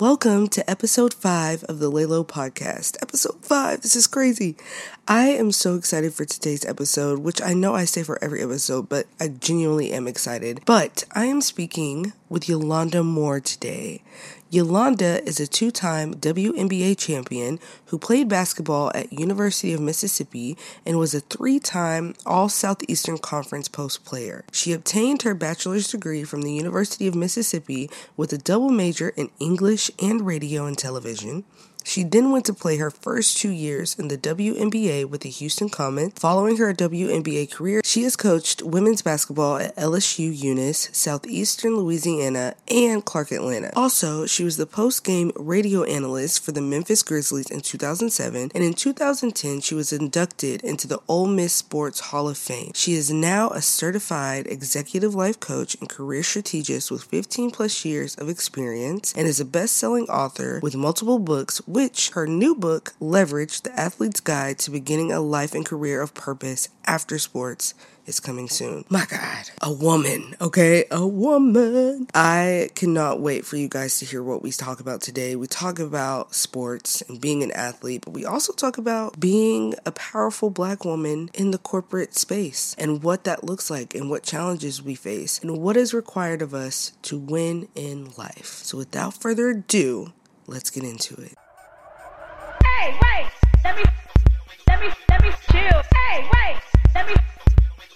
Welcome to episode five of the Lay Low podcast. Episode five, this is crazy. I am so excited for today's episode, which I know I say for every episode, but I genuinely am excited. But I am speaking with Yolanda Moore today. Yolanda is a two-time WNBA champion who played basketball at University of Mississippi and was a three-time All-Southeastern Conference post player. She obtained her bachelor's degree from the University of Mississippi with a double major in English and radio and television. She then went to play her first two years in the WNBA with the Houston Comets. Following her WNBA career, she has coached women's basketball at LSU Eunice, Southeastern Louisiana, and Clark Atlanta. Also, she was the post-game radio analyst for the Memphis Grizzlies in 2007, and in 2010, she was inducted into the Ole Miss Sports Hall of Fame. She is now a certified executive life coach and career strategist with 15 plus years of experience and is a best-selling author with multiple books which her new book leveraged the athlete's guide to beginning a life and career of purpose after sports is coming soon. My God, a woman, okay? A woman. I cannot wait for you guys to hear what we talk about today. We talk about sports and being an athlete, but we also talk about being a powerful black woman in the corporate space and what that looks like and what challenges we face and what is required of us to win in life. So without further ado, let's get into it. Hey, wait. Let me, let me, let me chill. Hey, wait. Let me,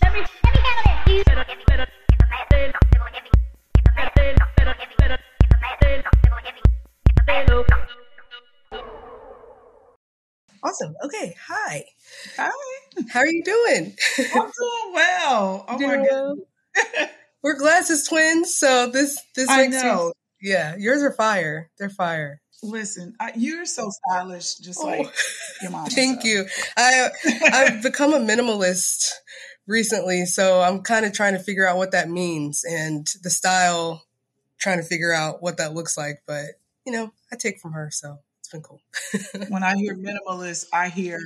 let me, let me handle it. Better, better, Awesome. Okay. Hi. Hi. How are you doing? I'm doing well. Oh my Doing god. We're glasses twins, so this this I makes know. sense. Yeah, yours are fire. They're fire. Listen, I, you're so stylish, just Oh. like your mom. Thank you. I I've become a minimalist recently, so I'm kind of trying to figure out what that means and the style, trying to figure out what that looks like. But you know, I take from her, so it's been cool. When I hear minimalist, I hear.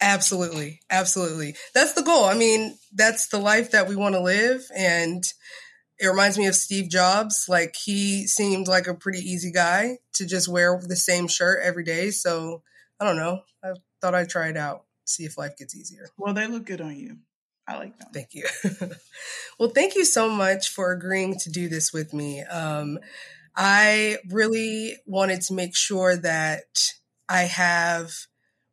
Absolutely. Absolutely. That's the goal. I mean, that's the life that we want to live. And it reminds me of Steve Jobs. Like, he seemed like a pretty easy guy to just wear the same shirt every day. So, I don't know. I thought I'd try it out, see if life gets easier. Well, they look good on you. I like them. Thank you. well, thank you so much for agreeing to do this with me. Um, I really wanted to make sure that I have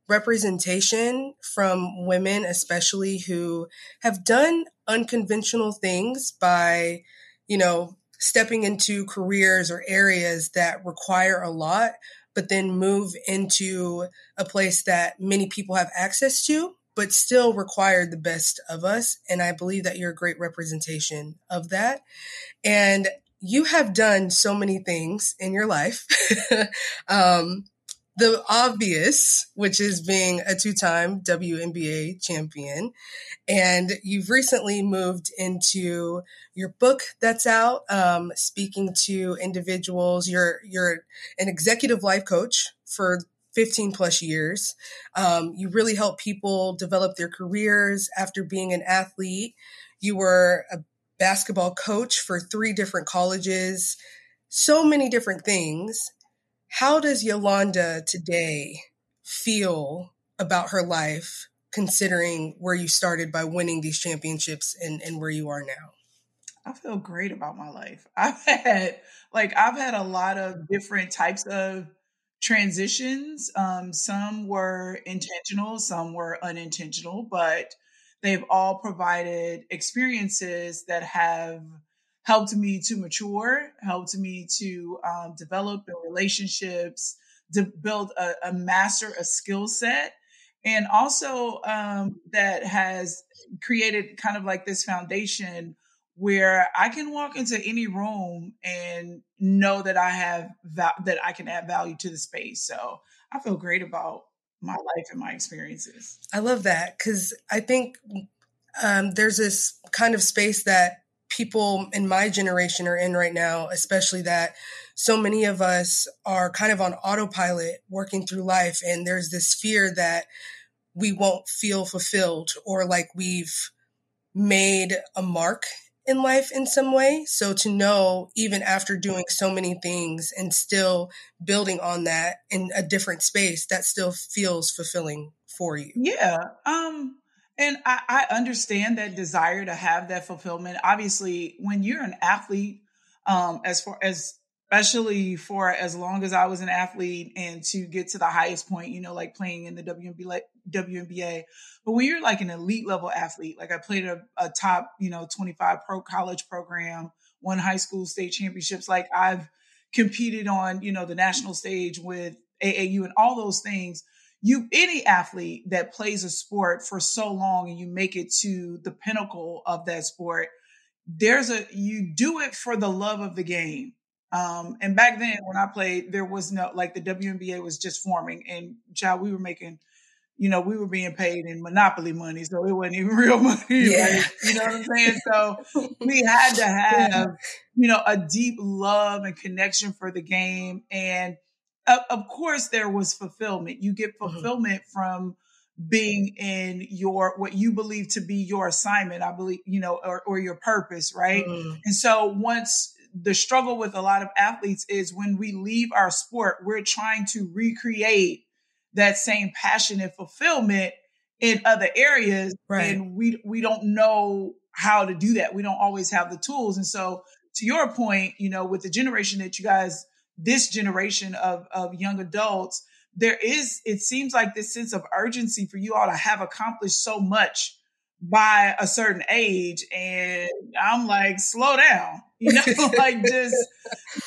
representation from women, especially who have done unconventional things by, you know, stepping into careers or areas that require a lot, but then move into a place that many people have access to, but still require the best of us. And I believe that you're a great representation of that. And you have done so many things in your life. um, the obvious, which is being a two time WNBA champion. And you've recently moved into your book that's out, um, speaking to individuals. You're, you're an executive life coach for 15 plus years. Um, you really help people develop their careers after being an athlete. You were a basketball coach for three different colleges, so many different things. How does Yolanda today feel about her life, considering where you started by winning these championships and, and where you are now? I feel great about my life. I've had like I've had a lot of different types of transitions. Um, some were intentional, some were unintentional, but they've all provided experiences that have helped me to mature, helped me to um, develop relationships, to build a, a master a skill set, and also um, that has created kind of like this foundation where I can walk into any room and know that I have that I can add value to the space. So I feel great about my life and my experiences. I love that because I think um, there's this kind of space that people in my generation are in right now, especially that so many of us are kind of on autopilot working through life. And there's this fear that we won't feel fulfilled or like we've made a mark in life in some way. So to know, even after doing so many things and still building on that in a different space, that still feels fulfilling for you. Yeah. Um, and I, I understand that desire to have that fulfillment. Obviously, when you're an athlete, um, as far as especially for as long as I was an athlete and to get to the highest point, you know, like playing in the WNBA, WNBA. But when you're like an elite level athlete, like I played a, a top, you know, 25 pro college program, won high school state championships, like I've competed on, you know, the national stage with AAU and all those things. You, any athlete that plays a sport for so long and you make it to the pinnacle of that sport, there's a, you do it for the love of the game um, and back then when I played, there was no like the WNBA was just forming, and child, we were making, you know, we were being paid in monopoly money, so it wasn't even real money. Yeah. Like, you know what I'm saying? So we had to have, you know, a deep love and connection for the game, and of, of course there was fulfillment. You get mm-hmm. fulfillment mm-hmm. from being in your what you believe to be your assignment i believe you know or, or your purpose right mm. and so once the struggle with a lot of athletes is when we leave our sport, we're trying to recreate that same passion and fulfillment in other areas. Right. And we we don't know how to do that. We don't always have the tools. And so to your point, you know, with the generation that you guys, this generation of, of young adults, there is, it seems like this sense of urgency for you all to have accomplished so much by a certain age. And I'm like, slow down, you know, like just,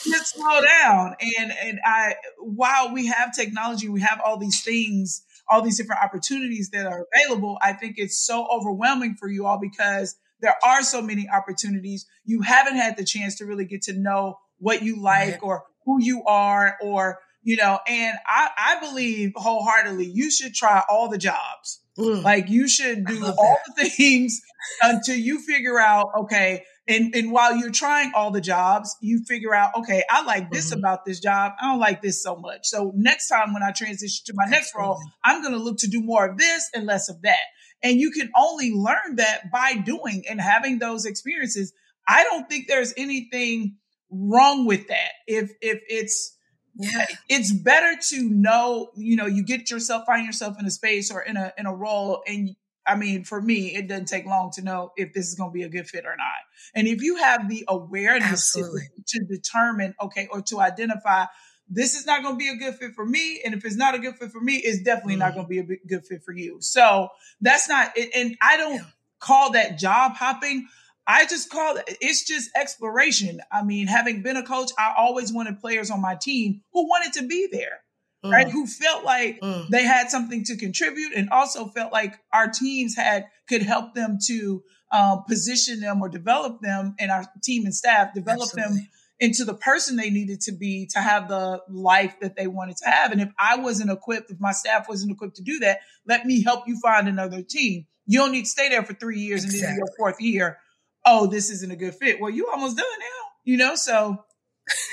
just slow down. And, and I, while we have technology, we have all these things, all these different opportunities that are available. I think it's so overwhelming for you all because there are so many opportunities. You haven't had the chance to really get to know what you like right. or who you are or, you know, and I, I believe wholeheartedly you should try all the jobs Mm. Like you should do all that. the things until you figure out, okay, and, and while you're trying all the jobs, you figure out, okay, I like this mm-hmm. about this job. I don't like this so much. So next time when I transition to my next role, I'm going to look to do more of this and less of that. And you can only learn that by doing and having those experiences. I don't think there's anything wrong with that. If, if it's, yeah it's better to know you know you get yourself find yourself in a space or in a in a role and i mean for me it doesn't take long to know if this is going to be a good fit or not and if you have the awareness to, to, determine okay or to identify this is not going to be a good fit for me and if it's not a good fit for me it's definitely mm. not going to be a good fit for you so that's not and i don't yeah. call that job hopping I just call it, it's just exploration. I mean, having been a coach, I always wanted players on my team who wanted to be there, mm. right? Who felt like mm. they had something to contribute and also felt like our teams had, could help them to um, position them or develop them and our team and staff develop Absolutely. them into the person they needed to be to have the life that they wanted to have. And if I wasn't equipped, if my staff wasn't equipped to do that, let me help you find another team. You don't need to stay there for three years exactly. and then your fourth year oh, this isn't a good fit. Well, you almost done now, you know, so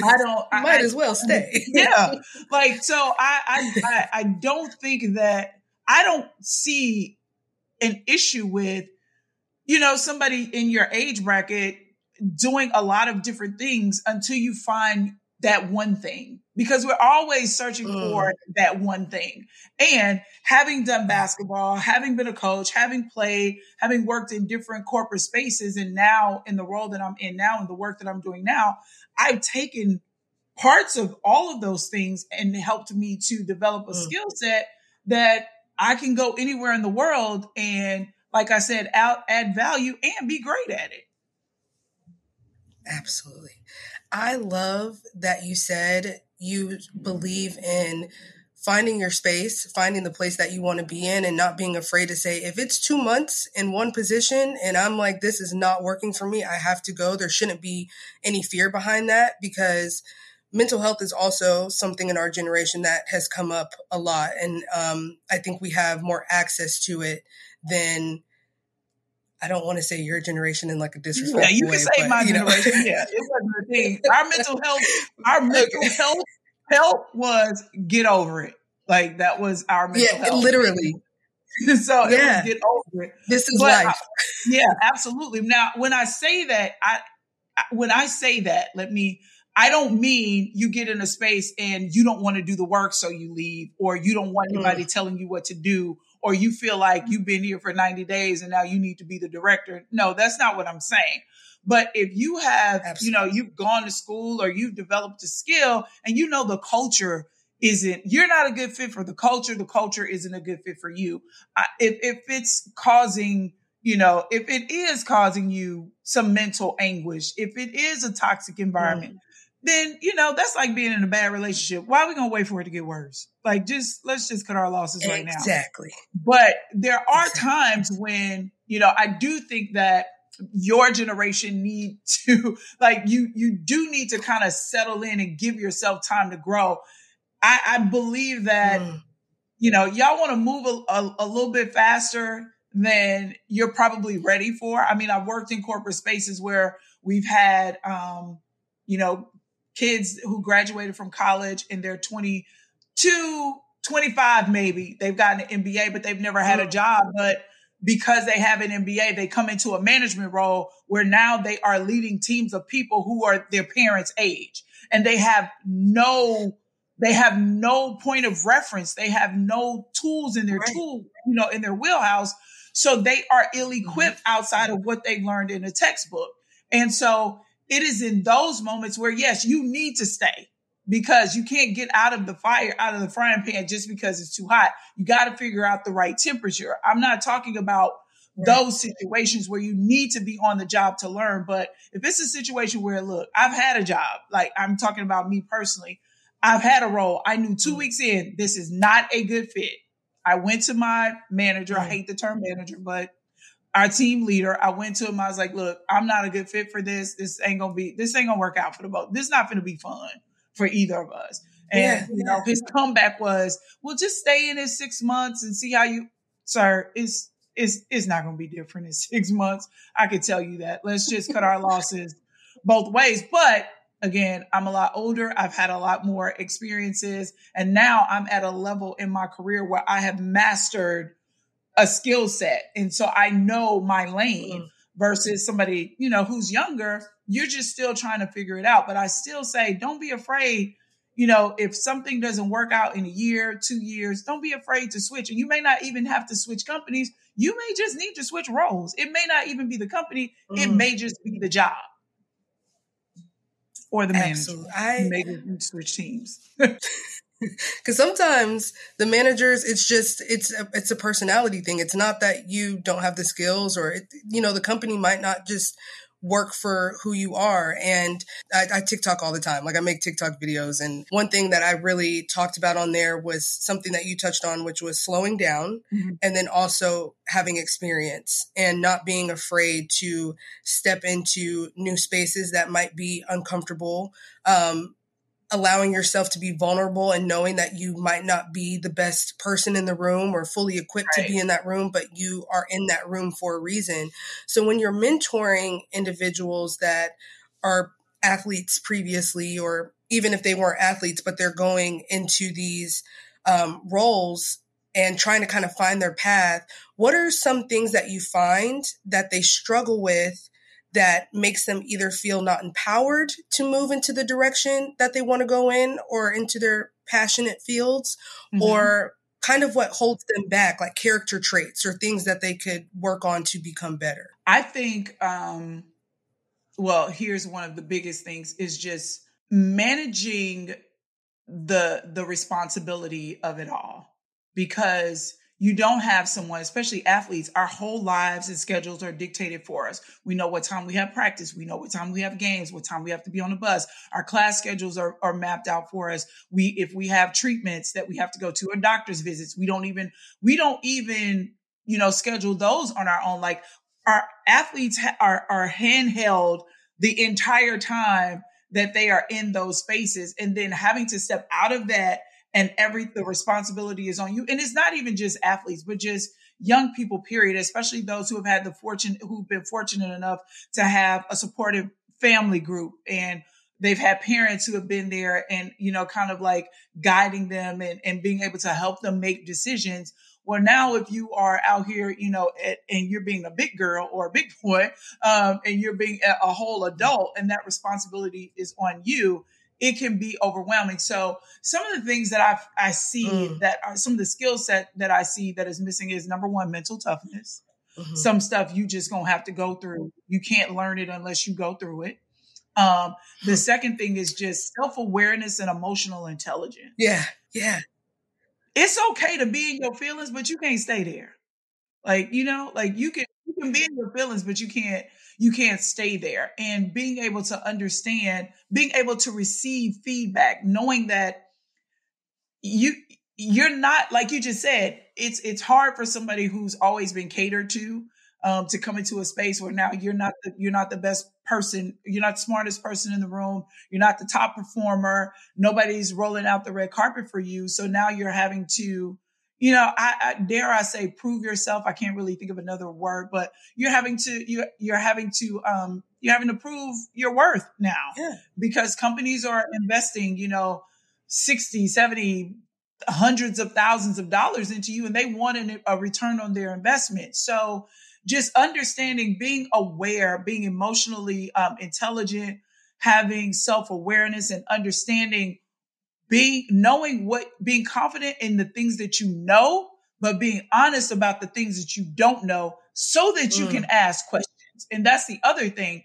I don't I, might as well stay. yeah. Like, so I, I, I, I don't think that I don't see an issue with, you know, somebody in your age bracket doing a lot of different things until you find that one thing because we're always searching mm. for that one thing. And having done basketball, having been a coach, having played, having worked in different corporate spaces, and now in the role that I'm in now and the work that I'm doing now, I've taken parts of all of those things and helped me to develop a mm. skill set that I can go anywhere in the world and, like I said, out, add value and be great at it. Absolutely. I love that you said you believe in finding your space, finding the place that you want to be in, and not being afraid to say, if it's two months in one position and I'm like, this is not working for me, I have to go. There shouldn't be any fear behind that because mental health is also something in our generation that has come up a lot. And um, I think we have more access to it than I don't want to say your generation in like a disrespectful way. Yeah, you can say my generation. Know. yeah, Our mental health, our mental health, help was get over it. Like that was our mental yeah, health. literally. so Yeah. it was get over it. This is But I- life. yeah, absolutely. Now, when I say that, I I- when I say that, let me. I don't mean you get in a space and you don't want to do the work, so you leave, or you don't want Mm. anybody telling you what to do, or you feel like you've been here for 90 days and now you need to be the director. No, that's not what I'm saying. But if you have, you know, you've gone to school or you've developed a skill and you know the culture isn't, you're not a good fit for the culture, the culture isn't a good fit for you. I, if, if it's causing, you know, if it is causing you some mental anguish, if it is a toxic environment, mm. then you know that's like being in a bad relationship. Why are we gonna wait for it to get worse? Like, just let's just cut our losses right now. Exactly. But there are Exactly. times when, you know, I do think that your generation need to like you you do need to kind of settle in and give yourself time to grow. I, I believe that Mm. you know y'all want to move a, a, a little bit faster than you're probably ready for. I mean, I've worked in corporate spaces where we've had um, you know, kids who graduated from college and they're 22, 25 maybe. They've gotten an MBA, but they've never had a job. But because they have an MBA, they come into a management role where now they are leading teams of people who are their parents' age. And they have no they have no point of reference. They have no tools in their Right. tool, you know, in their wheelhouse. So they are ill equipped mm-hmm. outside of what they learned in a textbook. And so it is in those moments where, yes, you need to stay because you can't get out of the fire, out of the frying pan just because it's too hot. You got to figure out the right temperature. I'm not talking about those situations where you need to be on the job to learn. But if it's a situation where, look, I've had a job, like I'm talking about me personally, I've had a role. I knew two weeks in, this is not a good fit. I went to my manager. I Mm. hate the term manager, but our team leader, I went to him. I was like, look, I'm not a good fit for this. This ain't gonna be, this ain't gonna work out for the both. This is not gonna be fun for either of us. And Yeah, you know, his comeback was, well, just stay in it six months and see how you sir, it's it's it's not gonna be different in six months. I can tell you that. Let's just cut our losses both ways. But again, I'm a lot older. I've had a lot more experiences. And now I'm at a level in my career where I have mastered a skill set. And so I know my lane mm-hmm. versus somebody, you know, who's younger. You're just still trying to figure it out. But I still say, don't be afraid. You know, if something doesn't work out in a year, two years, don't be afraid to switch. And you may not even have to switch companies. You may just need to switch roles. It may not even be the company. It Mhm. may just be the job or the manager. I You may just switch teams. because sometimes the managers it's just it's a, it's a personality thing it's not that you don't have the skills or it, you know the company might not just work for who you are. And I, I tiktok all the time. Like i make tiktok videos. And one thing that i really talked about on there was something that you touched on which was slowing down Mhm. and then also having experience and not being afraid to step into new spaces that might be uncomfortable. Um, allowing yourself to be vulnerable and knowing that you might not be the best person in the room or fully equipped Right. to be in that room, but you are in that room for a reason. So when you're mentoring individuals that are athletes previously, or even if they weren't athletes, but they're going into these um, roles and trying to kind of find their path, what are some things that you find that they struggle with that makes them either feel not empowered to move into the direction that they want to go in or into their passionate fields Mhm. or kind of what holds them back like character traits or things that they could work on to become better I think, um, well, here's one of the biggest things is just managing the the responsibility of it all because you don't have someone especially athletes our whole lives and schedules are dictated for us. We know what time we have practice. We know what time we have games what time we have to be on the bus. Our class schedules are, are mapped out for us. We if we have treatments that we have to go to or doctor's visits we don't even we don't even you know schedule those on our own. Like our athletes ha- are are handheld the entire time that they are in those spaces. And then having to step out of that and every the responsibility is on you. And it's not even just athletes but just young people period especially those who have had the fortune who've been fortunate enough to have a supportive family group. And they've had parents who have been there and you know kind of like guiding them and, and being able to help them make decisions. Well, now if you are out here, you know, at, and you're being a big girl or a big boy, um, and you're being a, a whole adult, and that responsibility is on you, it can be overwhelming. So some of the things that I I see Mm. that are some of the skill set that I see that is missing is number one, mental toughness. Mhm. Some stuff you just gonna have to go through. You can't learn it unless you go through it. Um, the second thing is just self awareness and emotional intelligence. Yeah, yeah. It's okay to be in your feelings, but you can't stay there. Like you know, like you can can be in your feelings, but you can't you can't stay there. And being able to understand, being able to receive feedback, knowing that you you're not like you just said it's it's hard for somebody who's always been catered to um, to come into a space where now you're not the, you're not the best person you're not the smartest person in the room you're not the top performer nobody's rolling out the red carpet for you so now you're having to you know I, I dare i say prove yourself i can't really think of another word but you're having to you you're having to um you're having to prove your worth now Yeah. because companies are investing you know 60 70 hundreds of thousands of dollars into you and they want an, a return on their investment so just understanding being aware being emotionally um, intelligent having self-awareness and understanding being knowing what being confident in the things that you know but being honest about the things that you don't know so that you Mm. can ask questions and that's the other thing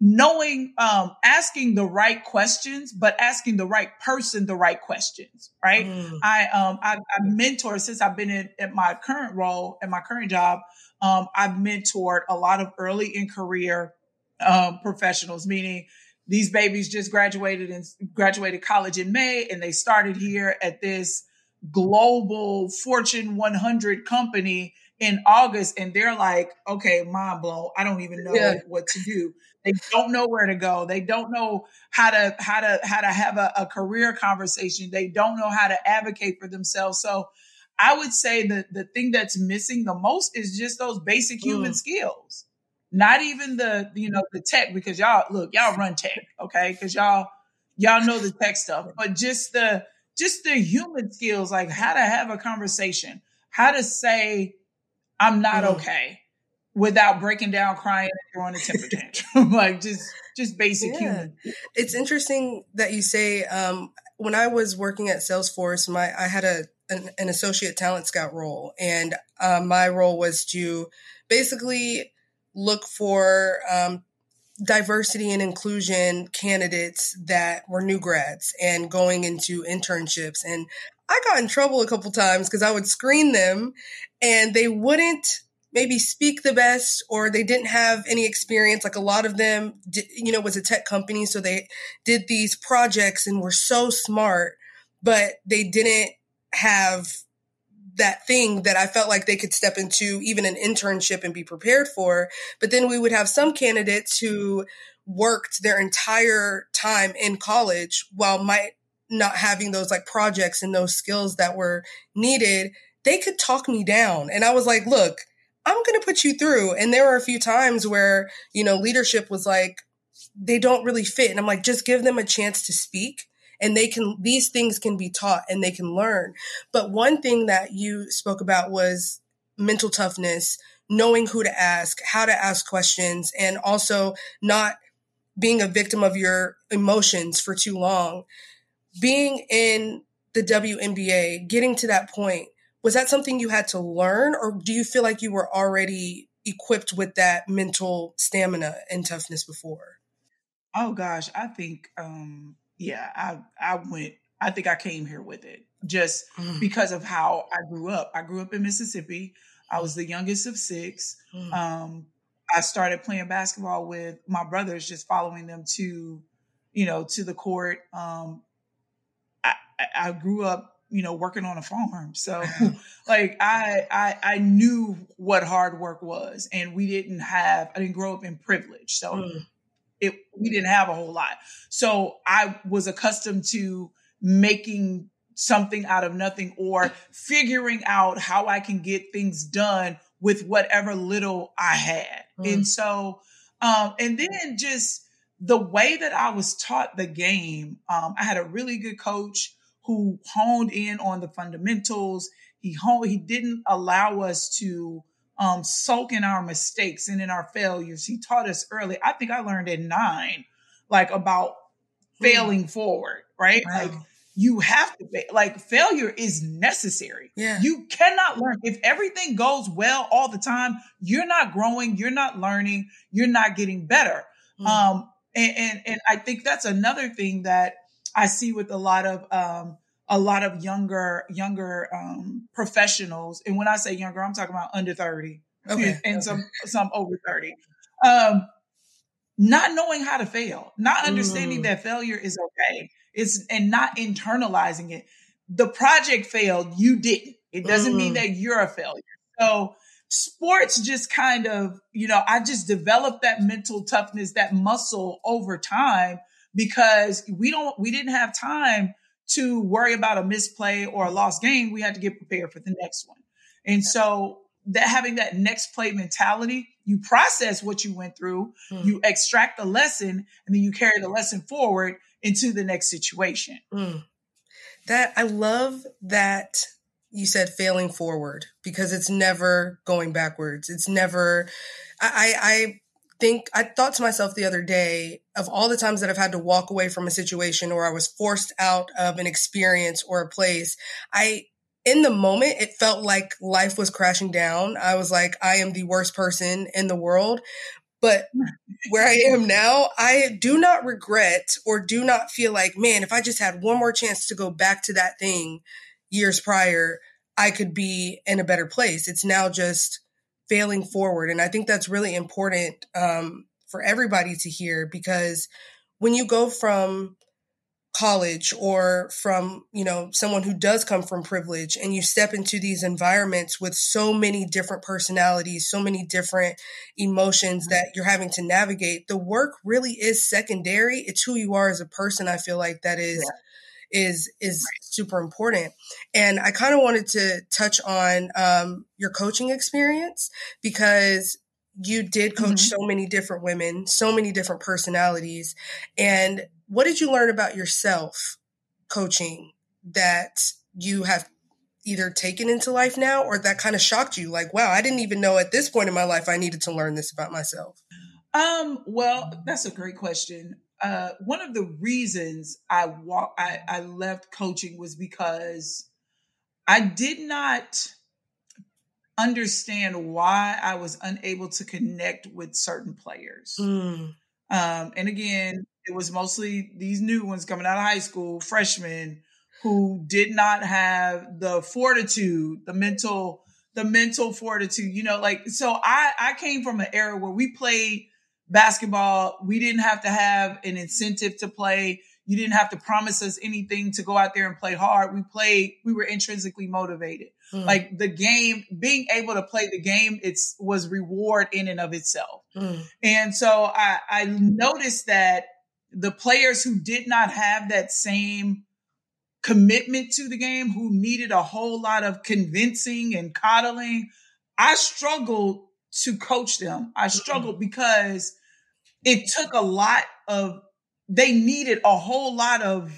knowing um asking the right questions but asking the right person the right questions right Mm. I um I, I mentor since I've been in at my current role at my current job. Um, I've mentored a lot of early in career um, professionals, meaning these babies just graduated and graduated college in May, and they started here at this global Fortune 100 company in August, and they're like, "Okay, mind blown. I don't even know Yeah. what to do. They don't know where to go. They don't know how to how to how to have a, a career conversation. They don't know how to advocate for themselves. So I would say that the thing that's missing the most is just those basic human Mm. skills. Not even the you know the tech because y'all look y'all run tech okay because y'all y'all know the tech stuff but just the just the human skills like how to have a conversation how to say I'm not Mhm. okay without breaking down crying and throwing a temper tantrum like just just basic Yeah. human It's interesting that you say um, when I was working at Salesforce, my I had a an, an associate talent scout role, and um, my role was to basically look for um, diversity and inclusion candidates that were new grads and going into internships. And I got in trouble a couple times because I would screen them, and they wouldn't maybe speak the best or they didn't have any experience like a lot of them di- you know was a tech company so they did these projects and were so smart but they didn't have that thing that I felt like they could step into even an internship and be prepared for but then we would have some candidates who worked their entire time in college while might not having those like projects and those skills that were needed they could talk me down and I was like look I'm going to put you through. And there were a few times where, you know, leadership was like, they don't really fit. And I'm like, just give them a chance to speak and they can, these things can be taught and they can learn. But one thing that you spoke about was mental toughness, knowing who to ask, how to ask questions, and also not being a victim of your emotions for too long. Being in the WNBA, getting to that point, was that something you had to learn or do you feel like you were already equipped with that mental stamina and toughness before Oh gosh, I think um yeah, I I went I think I came here with it just because of how I grew up. I grew up in Mississippi. I was the youngest of 6. Mm. Um I started playing basketball with my brothers just following them to you know to the court. Um I I- I grew up you know working on a farm. So like I I I knew what hard work was and we didn't have I didn't grow up in privilege. So Mm. It we didn't have a whole lot. So I was accustomed to making something out of nothing or figuring out how I can get things done with whatever little I had. Mm. And so um and then just the way that I was taught the game, um, I had a really good coach who honed in on the fundamentals. He honed, he didn't allow us to um, sulk in our mistakes and in our failures. He taught us early. I think I learned at nine, like about failing forward, right? Wow. Like you have to like failure is necessary. Yeah. You cannot learn if everything goes well all the time, you're not growing, you're not learning, you're not getting better. Mm. Um and, and and I think that's another thing that I see with a lot of um a lot of younger younger um professionals and when I say younger I'm talking about under 30 Okay. and okay. some some over 30 um not knowing how to fail not understanding Mm. that failure is okay it's and not internalizing it the project failed you didn't it doesn't mean Mm. that you're a failure so sports just kind of you know i just developed that mental toughness that muscle over time because we don't we didn't have time to worry about a misplay or a lost game we had to get prepared for the next one and so that having that next play mentality you process what you went through Mm. you extract the lesson and then you carry the lesson forward into the next situation Mm. That I love that you said failing forward because it's never going backwards. It's never. I, I I think I thought to myself the other day of all the times that I've had to walk away from a situation or I was forced out of an experience or a place. I in the moment it felt like life was crashing down. I was like, I am the worst person in the world. But where I am now, I do not regret or do not feel like, man, if I just had one more chance to go back to that thing years prior, I could be in a better place. It's now just failing forward. And I think that's really important um, for everybody to hear because when you go from college or from you know someone who does come from privilege and you step into these environments with so many different personalities so many different emotions that you're having to navigate the work really is secondary. It's who you are as a person i feel like that is is is super important. And i kind of wanted to touch on um, your coaching experience because you did coach Mhm. so many different women so many different personalities and what did you learn about yourself coaching that you have either taken into life now or that kind of shocked you like wow i didn't even know at this point in my life i needed to learn this about myself Um, well, that's a great question. Uh, one of the reasons I walk, I, I left coaching was because I did not understand why I was unable to connect with certain players. Mm, Um, and again, it was mostly these new ones coming out of high school, freshmen, who did not have the fortitude, the mental, the mental fortitude. You know, like so. I I came from an era where we played basketball. We didn't have to have an incentive to play. You didn't have to promise us anything to go out there and play hard. We played. We were intrinsically motivated. Mm, Like the game, being able to play the game, it's was reward in and of itself. mm, And so I, I noticed that the players who did not have that same commitment to the game, who needed a whole lot of convincing and coddling, I struggled to coach them. I struggled because it took a lot of, they needed a whole lot of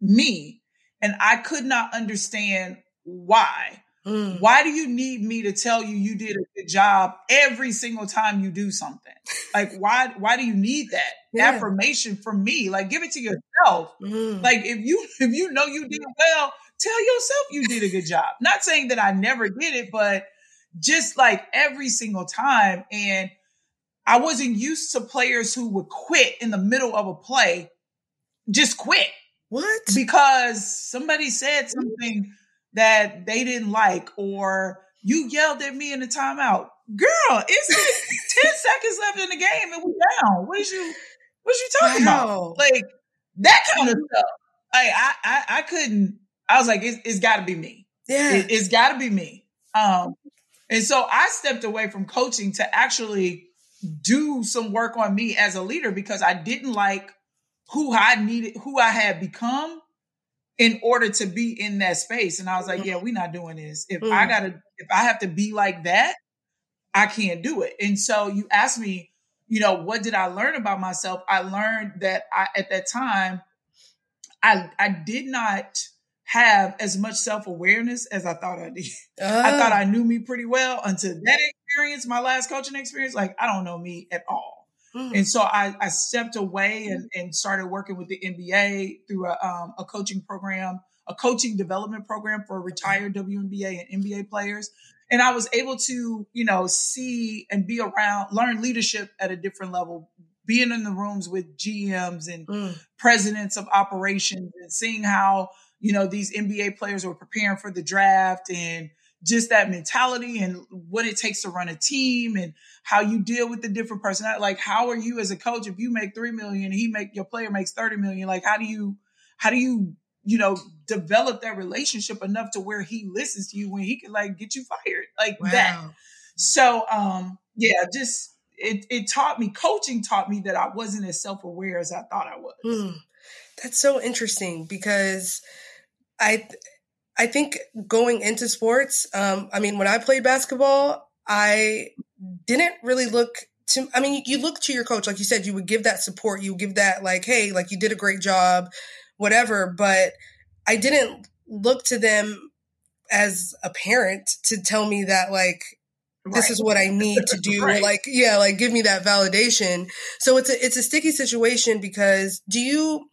me. And I could not understand why. mm. Why do you need me to tell you you did a good job every single time you do something? Like why why do you need that Yeah. affirmation from me? Like give it to yourself. Mm, Like if you if you know you did well, tell yourself you did a good job. Not saying that I never did it, but just like every single time and I wasn't used to players who would quit in the middle of a play. Just quit what because somebody said something that they didn't like or you yelled at me in the timeout. Girl, it's like 10 seconds left in the game and we're down. What is you what are you talking about? Like that kind of stuff. Like I I, I couldn't I was like, it's, it's gotta be me. yeah It, it's gotta be me. Um and so I stepped away from coaching to actually do some work on me as a leader because I didn't like who I needed, who I had become in order to be in that space. And I was like, yeah, we're not doing this. If I Mm. gotta, if I have to be like that, I can't do it. And so you asked me, you know, what did I learn about myself? I learned that I, at that time, I, I did not have as much self awareness as I thought I did. I thought I knew me pretty well until that experience, my last coaching experience. Like I don't know me at all. And so I, I stepped away and, and started working with the NBA through a, um, a coaching program, a coaching development program for retired WNBA and NBA players. And I was able to, you know, see and be around, learn leadership at a different level, being in the rooms with GMs and mm, presidents of operations and seeing how, you know, these NBA players were preparing for the draft and just that mentality and what it takes to run a team and how you deal with the different personalities. Like, how are you as a coach if you make three million, he make your player makes thirty million? Like, how do you, how do you, you know, develop that relationship enough to where he listens to you when he can like get you fired like that? So, um, yeah, just it it taught me coaching taught me that I wasn't as self aware as I thought I was. Hmm. That's so interesting because I I think going into sports, um, I mean, when I played basketball, I didn't really look to. I mean, you look to your coach, like you said, you would give that support, you would give that like, hey, like you did a great job, whatever. But I didn't look to them as a parent to tell me that like this Right. is what I need to do. Right. Like, yeah, like give me that validation. So it's a it's a sticky situation because do you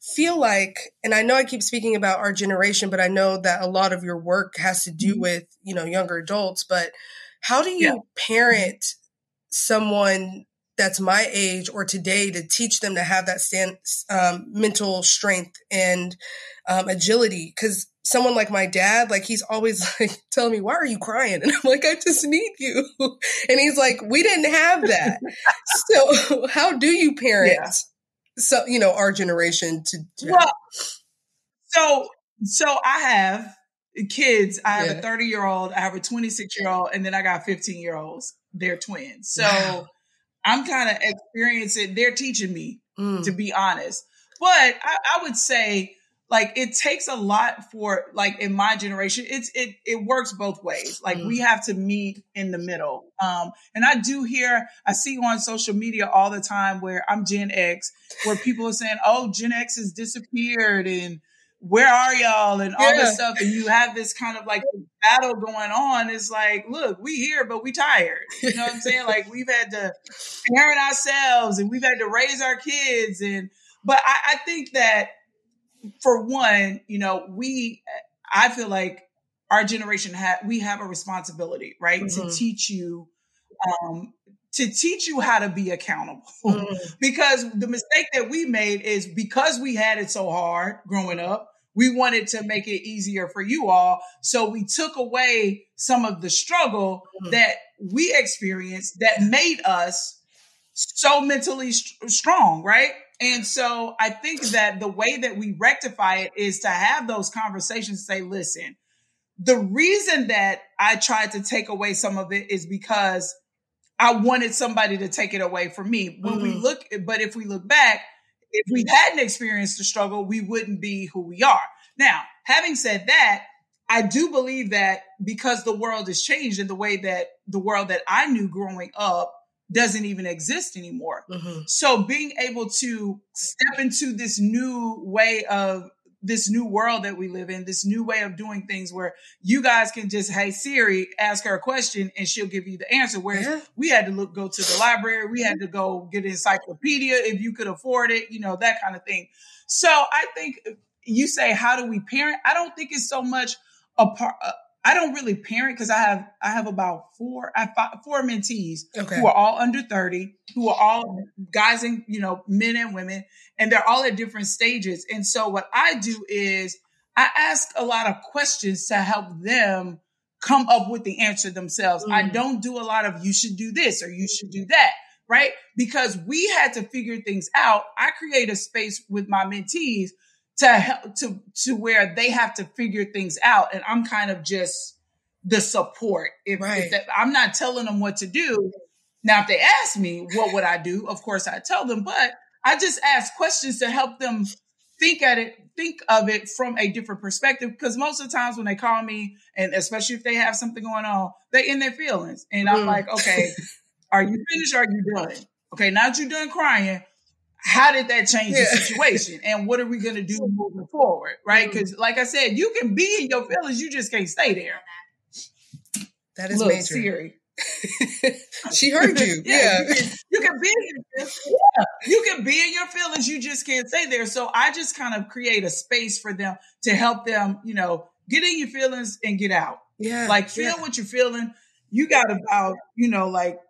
feel like and I know I keep speaking about our generation, but I know that a lot of your work has to do Mhm. with, you know, younger adults, but how do you Yeah. parent someone that's my age or today to teach them to have that stand, um, mental strength and um, agility? Because someone like my dad, like he's always like telling me, "Why are you crying?" And I'm like, "I just need you." And he's like, "We didn't have that." so how do you parent? So you know our generation to, to Well, so so I have kids. I have Yeah. a 30 year old, I have a 26 year old, and then I got 15 year olds. They're twins. So Wow. I'm kind of experiencing, they're teaching me Mm, to be honest. But I, I would say like it takes a lot for like in my generation, it's it it works both ways. Like Mhm. we have to meet in the middle. Um and I do hear I see on social media all the time where I'm Gen X, where people are saying, Oh, Gen X has disappeared and where are y'all and all Yeah. this stuff. And you have this kind of like battle going on. It's like, look, we here, but we tired. You know what I'm saying? Like we've had to parent ourselves and we've had to raise our kids and but I, I think that for one, you know, we I feel like our generation had we have a responsibility, right? To Mhm. teach you um to teach you how to be accountable. mm, because the mistake that we made is because we had it so hard growing up, we wanted to make it easier for you all. So we took away some of the struggle Mhm. that we experienced that made us so mentally st- strong, right? And so I think that the way that we rectify it is to have those conversations, say, listen, the reason that I tried to take away some of it is because I wanted somebody to take it away from me. When we Mhm. look, but if we look back, if we hadn't experienced the struggle, we wouldn't be who we are. Now, having said that, I do believe that because the world has changed in the way that the world that I knew growing up doesn't even exist anymore. mhm. So being able to step into this new way of this new world that we live in, this new way of doing things where you guys can just, hey Siri, ask her a question and she'll give you the answer. Whereas Yeah. we had to look, go to the library, we had to go get an encyclopedia if you could afford it, you know, that kind of thing. So I think you say, how do we parent? I don't think it's so much a part. I don't really parent because I have I have about four I five, four mentees Okay. who are all under 30, who are all guys and, you know, men and women, and they're all at different stages. And so what I do is I ask a lot of questions to help them come up with the answer themselves. I Mm. don't do a lot of you should do this or you should do that, right? Because we had to figure things out. I create a space with my mentees to help to to where they have to figure things out and I'm kind of just the support. If, Right. if that, I'm not telling them what to do. Now, if they ask me what would I do, of course I tell them, but I just ask questions to help them think at it, think of it from a different perspective. Because most of the times when they call me, and especially if they have something going on, they in their feelings, and I'm Mm. like, okay, are you finished? Or are you done? Okay, now that you're done crying, how did that change Yeah. the situation? And what are we going to do moving forward? Right? Mm-hmm. Because, like I said, you can be in your feelings, you just can't stay there. That is Look, major. Siri. she heard you. yeah. You, can, you can be in your yeah, you can be in your feelings, you just can't stay there. So I just kind of create a space for them to help them, you know, get in your feelings and get out. Yeah. Like feel yeah. what you're feeling. You got about, you know, like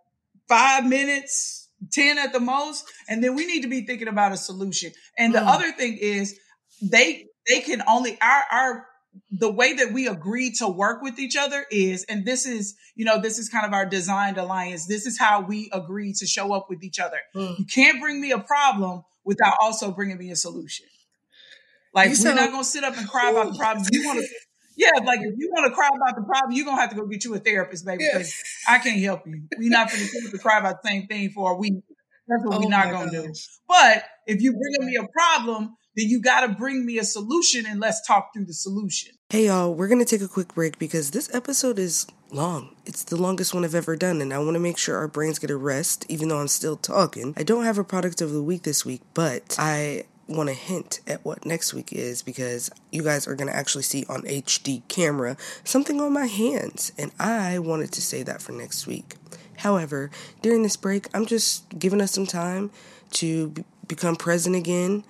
five minutes, 10 at the most. And then we need to be thinking about a solution. And the Mm. other thing is they they can only our our the way that we agree to work with each other is, and this is, you know, this is kind of our designed alliance. This is how we agree to show up with each other. Mm. You can't bring me a problem without also bringing me a solution. Like You we're not gonna sit up and cry about the problem. You want to, yeah, like if you want to cry about the problem, you're gonna have to go get you a therapist, baby, Yeah. because I can't help you. We're not gonna and cry about the same thing for a week. That's what Oh we're not gonna do. But if you bring me a problem, then you got to bring me a solution, and let's talk through the solution. Hey y'all, we're gonna take a quick break because this episode is long. It's the longest one I've ever done, and I want to make sure our brains get a rest, even though I'm still talking. I don't have a product of the week this week, but I want to hint at what next week is because you guys are gonna actually see on HD camera something on my hands, and I wanted to say that for next week. However, during this break, I'm just giving us some time to be- become present again,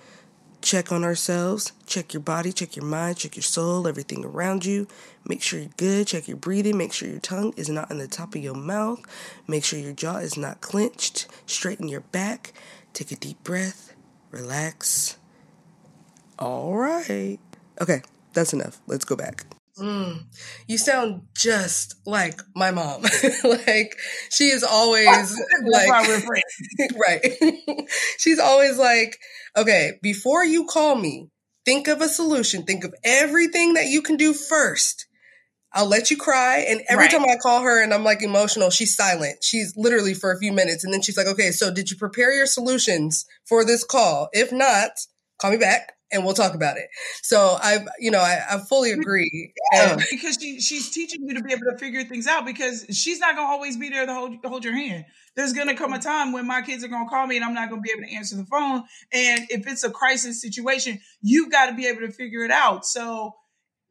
check on ourselves, check your body, check your mind, check your soul, everything around you. Make sure you're good, check your breathing, make sure your tongue is not in the top of your mouth, make sure your jaw is not clenched, straighten your back, take a deep breath, relax. All right. Okay, that's enough. Let's go back. Mm, you sound just like my mom. like she is always That's why we're friends. right. She's always like, okay, before you call me, think of a solution. Think of everything that you can do first. I'll let you cry. And every Right. time I call her and I'm like emotional, she's silent. She's literally for a few minutes. And then she's like, okay, so did you prepare your solutions for this call? If not, call me back and we'll talk about it. So I, you know, I, I fully mm-hmm. agree. And- because she she's teaching you to be able to figure things out because she's not gonna always be there to hold hold your hand. There's gonna come a mm-hmm. time when my kids are gonna call me and I'm not gonna be able to answer the phone. And if it's a crisis situation, you've got to be able to figure it out. So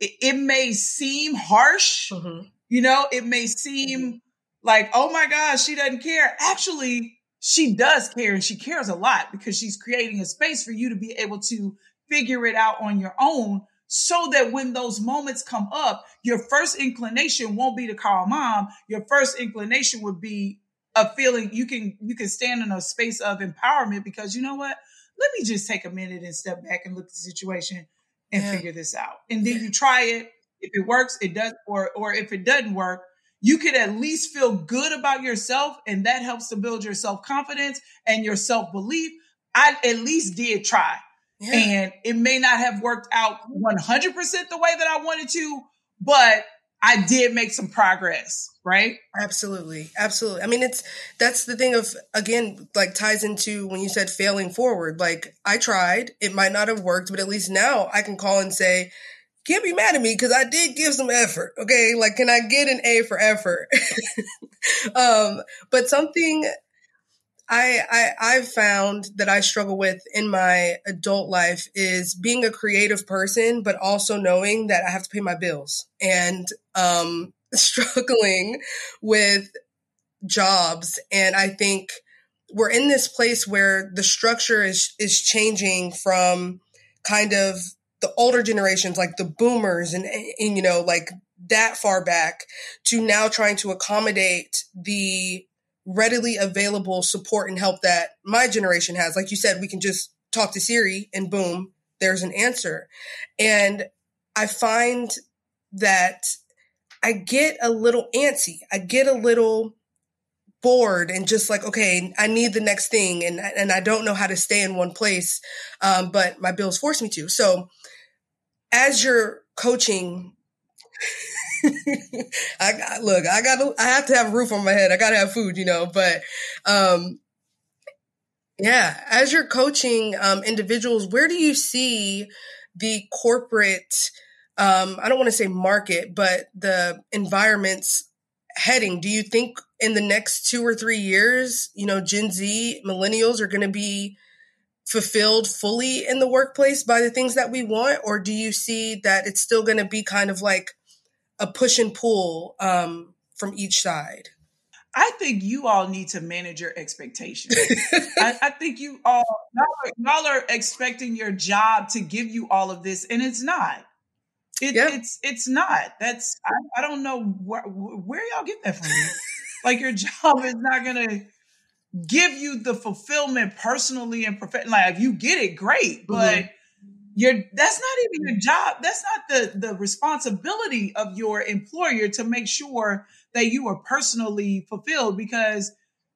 it, it may seem harsh, Mhm. you know, it may seem like, oh my gosh, she doesn't care. Actually, she does care and she cares a lot because she's creating a space for you to be able to figure it out on your own so that when those moments come up, your first inclination won't be to call mom. Your first inclination would be a feeling you can you can stand in a space of empowerment because you know what? Let me just take a minute and step back and look at the situation and Yeah. figure this out. And then you try it. If it works, it does, or or if it doesn't work, you could at least feel good about yourself, and that helps to build your self confidence and your self belief. I at least did try Yeah. and it may not have worked out 100% the way that I wanted to, but I did make some progress, right? Absolutely. Absolutely. I mean, it's that's the thing of again, like ties into when you said failing forward. Like I tried, it might not have worked, but at least now I can call and say, can't be mad at me because I did give some effort. Okay. Like, can I get an A for effort? um, but something I, I I've found that I struggle with in my adult life is being a creative person, but also knowing that I have to pay my bills and um, struggling with jobs. And I think we're in this place where the structure is is changing from kind of the older generations, like the boomers, and, and you know, like that far back, to now trying to accommodate the readily available support and help that my generation has. Like you said, we can just talk to Siri and boom, there's an answer. And I find that I get a little antsy. I get a little bored and just like, okay, I need the next thing and, and I don't know how to stay in one place. Um, but my bills force me to. So as you're coaching I got look, I got I have to have a roof on my head. I got to have food, you know, but um yeah, as you're coaching um individuals, where do you see the corporate um I don't want to say market, but the environments heading? Do you think in the next 2 or 3 years, you know, Gen Z, millennials are going to be fulfilled fully in the workplace by the things that we want or do you see that it's still going to be kind of like a push and pull um, from each side I think you all need to manage your expectations. I, I, think you all y'all are, y'all are, expecting your job to give you all of this, and it's not. It. It's it's not. That's I, I don't know where where y'all get that from. like your job is not gonna give you the fulfillment personally and professionally. Like if you get it, great, but. Mm-hmm. You're, that's not even your job. That's not the, the responsibility of your employer to make sure that you are personally fulfilled because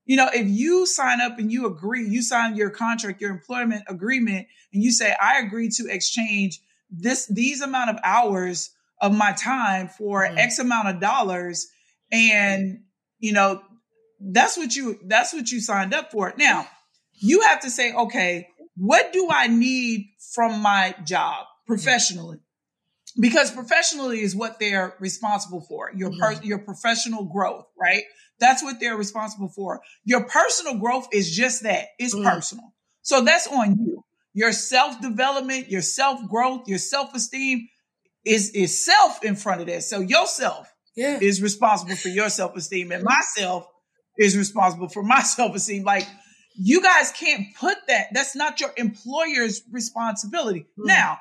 you know if you sign up and you agree you sign your contract your employment agreement and you say i agree to exchange this these amount of hours of my time for mm-hmm. x amount of dollars and you know that's what you that's what you signed up for now you have to say okay what do i need from my job professionally? Because professionally is what they're responsible for. Your per- mm-hmm. your professional growth right? That's what they're responsible for. Your personal growth is just that. It's mm-hmm. personal. So that's on you. Your self development your self growth your self esteem is is self in front of that. So yourself yeah. is responsible for your self esteem and myself is responsible for my self esteem like you guys can't put that that's not your employer's responsibility mm-hmm. now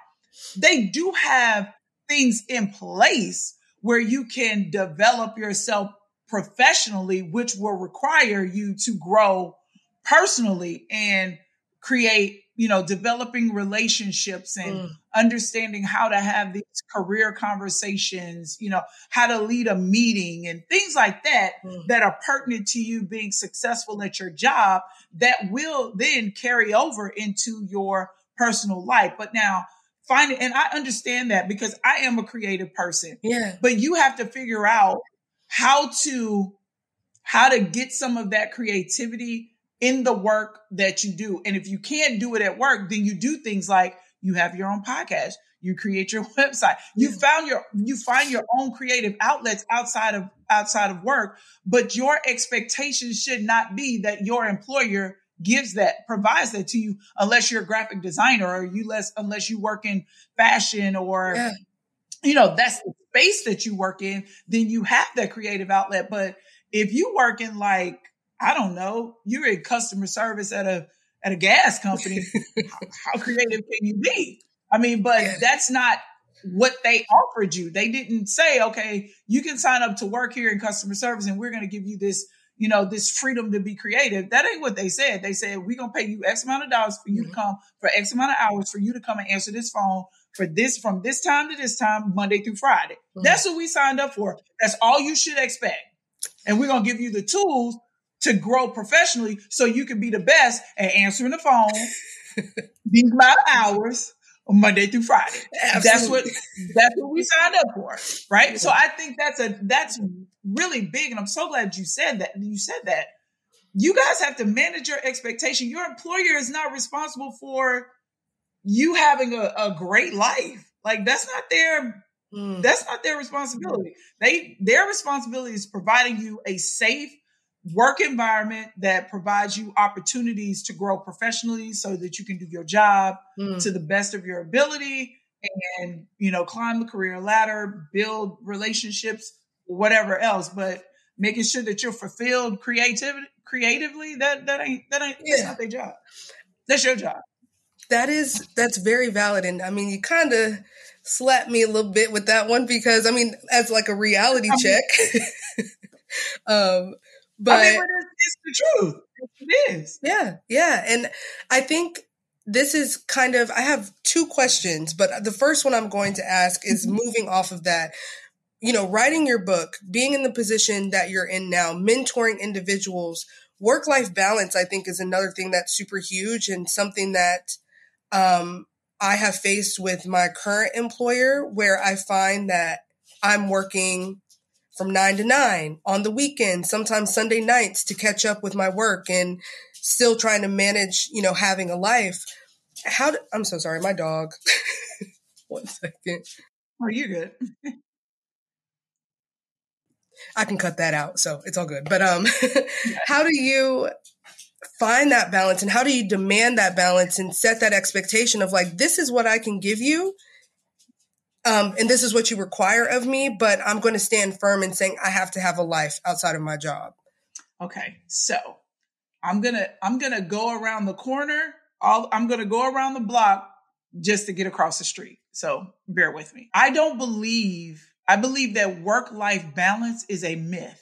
they do have things in place where you can develop yourself professionally, which will require you to grow personally and create, you know, developing relationships and mm. understanding how to have these career conversations, you know, how to lead a meeting and things like that mm. that are pertinent to you being successful at your job that will then carry over into your personal life. But now, find it. And I understand that because I am a creative person. Yeah. But you have to figure out how to how to get some of that creativity in the work that you do. And if you can't do it at work, then you do things like you have your own podcast, you create your website, you yeah. found your you find your own creative outlets outside of outside of work, but your expectation should not be that your employer gives that, provides that to you, unless you're a graphic designer or you less, unless you work in fashion or, yeah. you know, that's the space that you work in, then you have that creative outlet. But if you work in like, I don't know, you're in customer service at a, at a gas company, how, how, creative can you be? I mean, but that's not what they offered you. They didn't say, okay, you can sign up to work here in customer service and we're going to give you this you know, this freedom to be creative. That ain't what they said. They said, we're going to pay you X amount of dollars for you mm-hmm. to come, for X amount of hours for you to come and answer this phone for this, from this time to this time, Monday through Friday. Mm-hmm. That's what we signed up for. That's all you should expect. And we're going to give you the tools to grow professionally so you can be the best at answering the phone these amount of hours Monday through Friday. Absolutely. That's what that's what we signed up for, right? Yeah. So I think that's a that's really big, and I'm so glad you said that. You said that you guys have to manage your expectation. Your employer is not responsible for you having a, a great life. Like that's not their mm. that's not their responsibility. They their responsibility is providing you a safe work environment that provides you opportunities to grow professionally so that you can do your job mm. to the best of your ability and you know climb the career ladder build relationships whatever else. But making sure that you're fulfilled creativity creatively that that ain't that ain't yeah. that's not their job. That's your job. That is that's very valid. And i mean you kind of slapped me a little bit with that one because i mean as like a reality I check. Mean, um but I mean, it's, the truth. It is. Yeah, yeah. And I think this is kind of, I have two questions, but the first one I'm going to ask is mm-hmm. moving off of that. You know, writing your book, being in the position that you're in now, mentoring individuals, work life balance, I think, is another thing that's super huge and something that um, I have faced with my current employer, where I find that I'm working from nine to nine on the weekend, sometimes Sunday nights to catch up with my work and still trying to manage, you know, having a life. How do, I'm so sorry, my dog. One second. Are you good? I can cut that out, so it's all good. But um how do you find that balance and how do you demand that balance and set that expectation of like this is what I can give you um, and this is what you require of me, but I'm going to stand firm in saying I have to have a life outside of my job. Okay, so I'm gonna I'm gonna go around the corner. I'll, I'm gonna go around the block just to get across the street. So bear with me. I don't believe I believe that work life balance is a myth.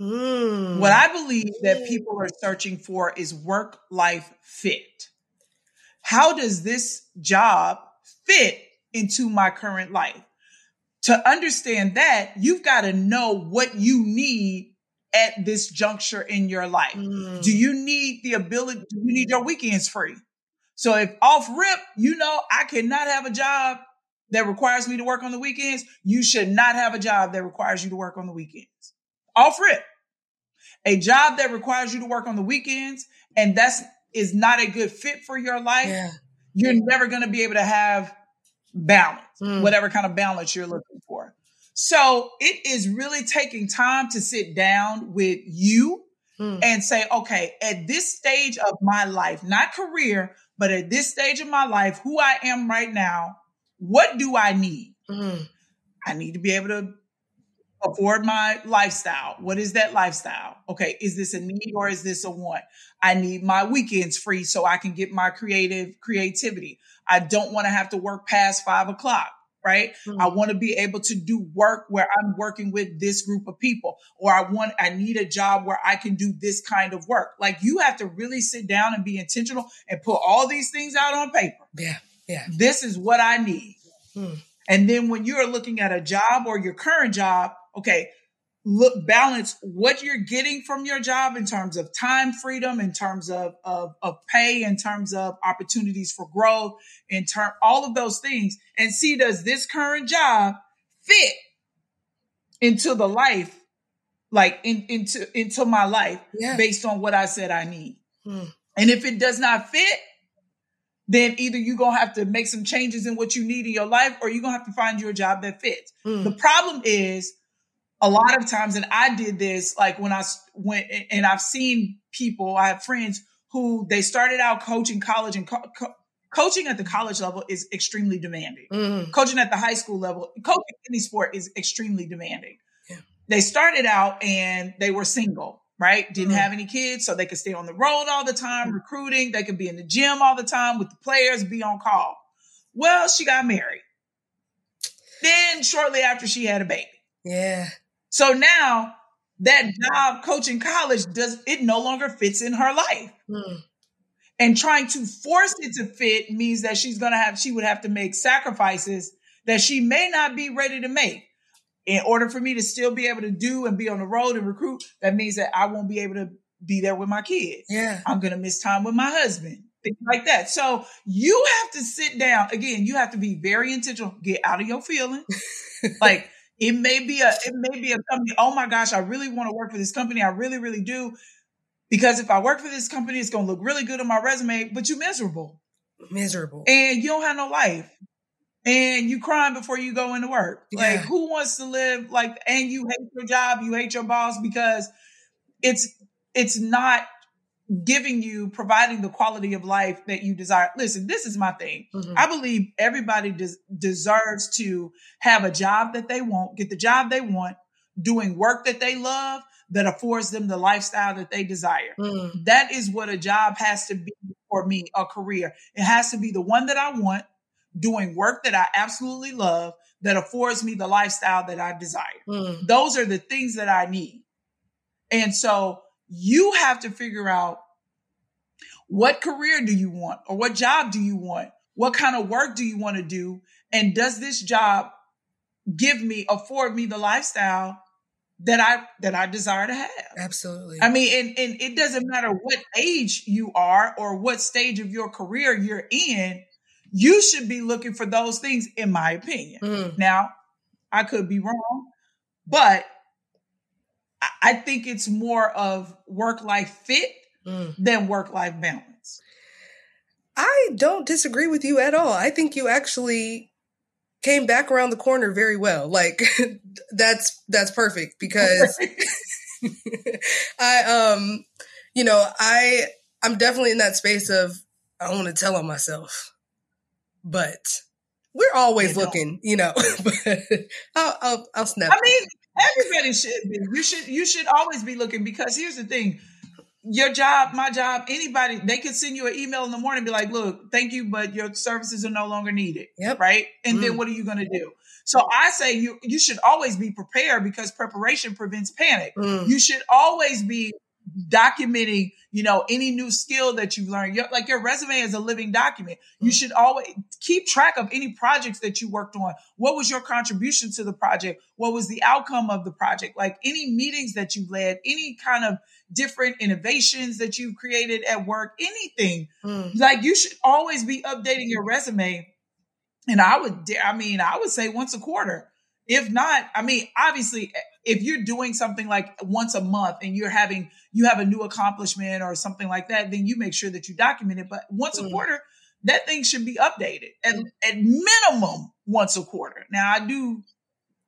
Mm. What I believe that people are searching for is work life fit. How does this job fit into my current life? To understand that, you've got to know what you need at this juncture in your life. Mm. Do you need the ability, do you need your weekends free? So if off rip, you know, I cannot have a job that requires me to work on the weekends, you should not have a job that requires you to work on the weekends. Off rip. A job that requires you to work on the weekends and that's is not a good fit for your life, Yeah. you're never going to be able to have balance, Mm. whatever kind of balance you're looking for. So it is really taking time to sit down with you Mm. and say, okay, at this stage of my life, not career, but at this stage of my life, who I am right now, what do I need? Mm. I need to be able to afford my lifestyle. What is that lifestyle? Okay, is this a need or is this a want? I need my weekends free so I can get my creative creativity. I don't want to have to work past five o'clock, right? Mm. I want to be able to do work where I'm working with this group of people, or I want, I need a job where I can do this kind of work. Like you have to really sit down and be intentional and put all these things out on paper. Yeah. Yeah. This is what I need. Hmm. And then when you're looking at a job or your current job, okay, look, balance what you're getting from your job in terms of time freedom, in terms of, of, of pay, in terms of opportunities for growth, in term, all of those things and see does this current job fit into the life, like in, into, into my life Yeah. based on what I said I need. Hmm. And if it does not fit, then either you're to have to make some changes in what you need in your life or you're to have to find your job that fits. Mm. The problem is a lot of times, and I did this like when I went, and I've seen people, I have friends who they started out coaching college and co- co- coaching at the college level is extremely demanding. Mm. Coaching at the high school level, coaching any sport is extremely demanding. Yeah. They started out and they were single, right? Didn't Mhm. have any kids, so they could stay on the road all the time, recruiting. They could be in the gym all the time with the players, be on call. Well, she got married. Then shortly after she had a baby. Yeah. So now that job coaching college does it no longer fits in her life. Mm. And trying to force it to fit means that she's gonna have she would have to make sacrifices that she may not be ready to make. In order for me to still be able to do and be on the road and recruit, that means that I won't be able to be there with my kids. Yeah. I'm going to miss time with my husband, things like that. So you have to sit down. Again, you have to be very intentional. Get out of your feelings. like it may be a, it may be a company. Oh my gosh, I really want to work for this company. I really, really do. Because if I work for this company, it's going to look really good on my resume, but you're miserable Miserable. and you don't have no life. And you crying before you go into work. Like who wants to live like and you hate your job, you hate your boss because it's it's not giving you providing the quality of life that you desire. Listen, this is my thing. Mhm. I believe everybody des- deserves to have a job that they want, get the job they want, doing work that they love that affords them the lifestyle that they desire. Mm. That is what a job has to be for me, a career. It has to be the one that I want, doing work that I absolutely love, that affords me the lifestyle that I desire. Mm. Those are the things that I need. And so you have to figure out what career do you want or what job do you want? What kind of work do you want to do? And does this job give me, afford me the lifestyle that I, that I desire to have? Absolutely. I mean, and, and it doesn't matter what age you are or what stage of your career you're in, you should be looking for those things, in my opinion. Mm. Now, I could be wrong, but I- think it's more of work life fit Mm. than work life balance. I don't disagree with you at all. I think you actually came back around the corner very well. Like that's that's perfect because I um you know, I I'm definitely in that space of I want to tell on myself, but we're always looking, you know. but I'll, I'll I'll snap. I mean, everybody should be. You should you should always be looking because here's the thing. Your job, my job, anybody, they could send you an email in the morning and be like, look, thank you, but your services are no longer needed. Yep. Right. And Mm. then what are you gonna do? So I say you you should always be prepared because preparation prevents panic. Mm. You should always be documenting, you know, any new skill that you've learned. Your, like your resume is a living document. You Mm. should always keep track of any projects that you worked on. What was your contribution to the project? What was the outcome of the project? Like any meetings that you led, any kind of different innovations that you created at work, anything. Mm. Like you should always be updating your resume. And I would, I mean, I would say once a quarter. If not, I mean, obviously, if you're doing something like once a month and you're having, you have a new accomplishment or something like that, then you make sure that you document it. But once a Mm. quarter, that thing should be updated at, at minimum once a quarter. Now, I do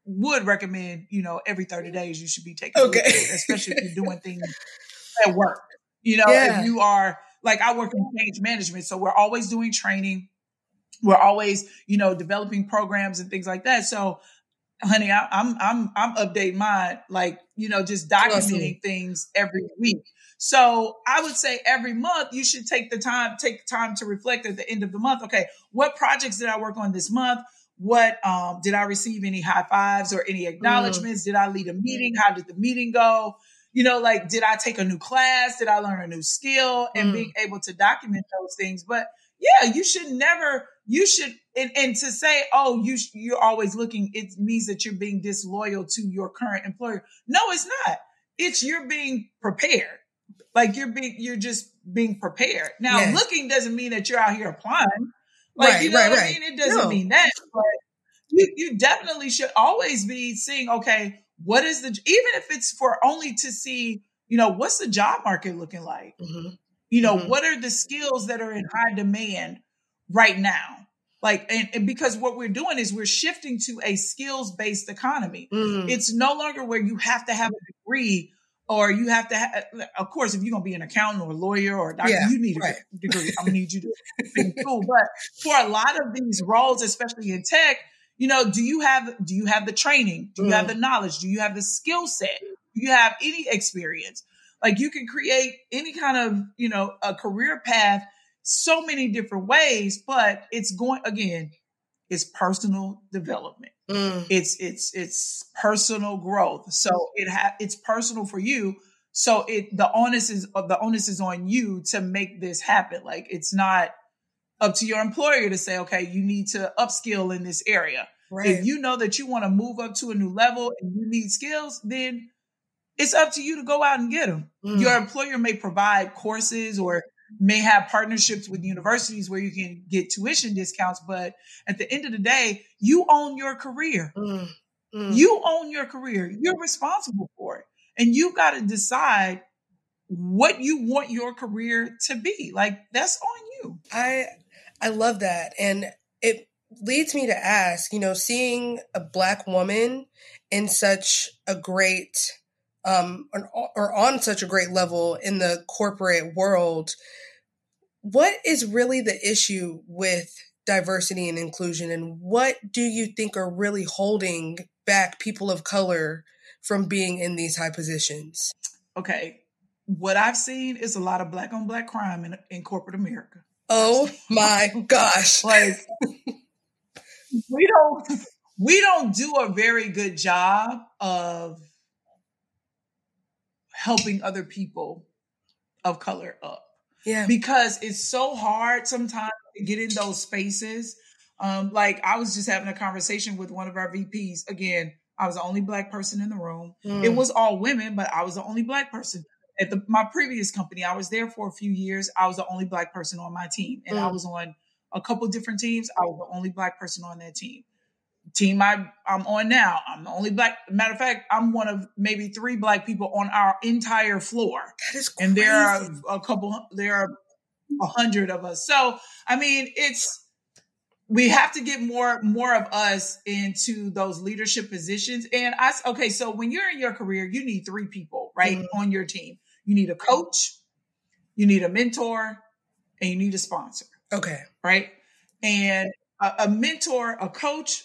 would recommend, you know, every 30 days you should be taking Okay. it, especially if you're doing things at work. You know, Yeah. if you are like I work in change management, so we're always doing training. We're always, you know, developing programs and things like that. So, honey, I, I'm I'm I'm updating mine, like you know, just documenting things every week. So I would say every month you should take the time, take time to reflect at the end of the month. Okay, what projects did I work on this month? What um, did I receive any high fives or any acknowledgments? Did I lead a meeting? How did the meeting go? You know, like did I take a new class? Did I learn a new skill? And Mm. being able to document those things. But yeah, you should never. You should, and, and to say, oh, you you're always looking. It means that you're being disloyal to your current employer. No, it's not. It's you're being prepared. Like you're being, you're just being prepared. Now, Yes. looking doesn't mean that you're out here applying. Like Right, you know right, what right. I mean? It doesn't No. mean that. But you, you definitely should always be seeing, okay, what is the even if it's for only to see, you know, what's the job market looking like? Mhm. You know, Mhm. what are the skills that are in high demand right now? Like, and, and because what we're doing is we're shifting to a skills based economy. Mm. It's no longer where you have to have a degree or you have to have, of course, if you're going to be an accountant or a lawyer or a doctor, Yeah, you need a degree. I'm going to need you to be cool. But for a lot of these roles, especially in tech, you know, do you have, do you have the training? Do you have Mm. the knowledge? Do you have the skill set? Do you have any experience? Like you can create any kind of, you know, a career path so many different ways, but it's going, again, it's personal development Mm. it's it's it's personal growth so it ha- it's personal for you so it the onus is the onus is on you to make this happen like it's not up to your employer to say okay you need to upskill in this area Right. if you know that you want to move up to a new level and you need skills then it's up to you to go out and get them Mm. your employer may provide courses or may have partnerships with universities where you can get tuition discounts but at the end of the day you own your career Mm. Mm. you own your career. You're responsible for it. And you've got to decide what you want your career to be. Like that's on you. I I love that, and it leads me to ask, you know, seeing a black woman in such a great um or, or on such a great level in the corporate world, what is really the issue with diversity and inclusion, and what do you think are really holding back people of color from being in these high positions? Okay. What I've seen is a lot of black on black crime in, in corporate America. Oh my gosh! Like we don't we don't do a very good job of helping other people of color up. Yeah. because it's so hard sometimes to get in those spaces. Um, like I was just having a conversation with one of our VPs. Again, I was the only black person in the room. It Mm. was all women, but I was the only black person. At the, my previous company, I was there for a few years. I was the only black person on my team, and I Mm. was on a couple different teams. I was the only black person on that team. Team I, I'm on now, I'm the only black. Matter of fact, I'm one of maybe three black people on our entire floor that is and there are a couple there are a hundred of us so i mean it's we have to get more more of us into those leadership positions and I okay so when you're in your career you need three people right Mhm. on your team you need a coach you need a mentor, and you need a sponsor, Okay. right? And a, a mentor, a coach,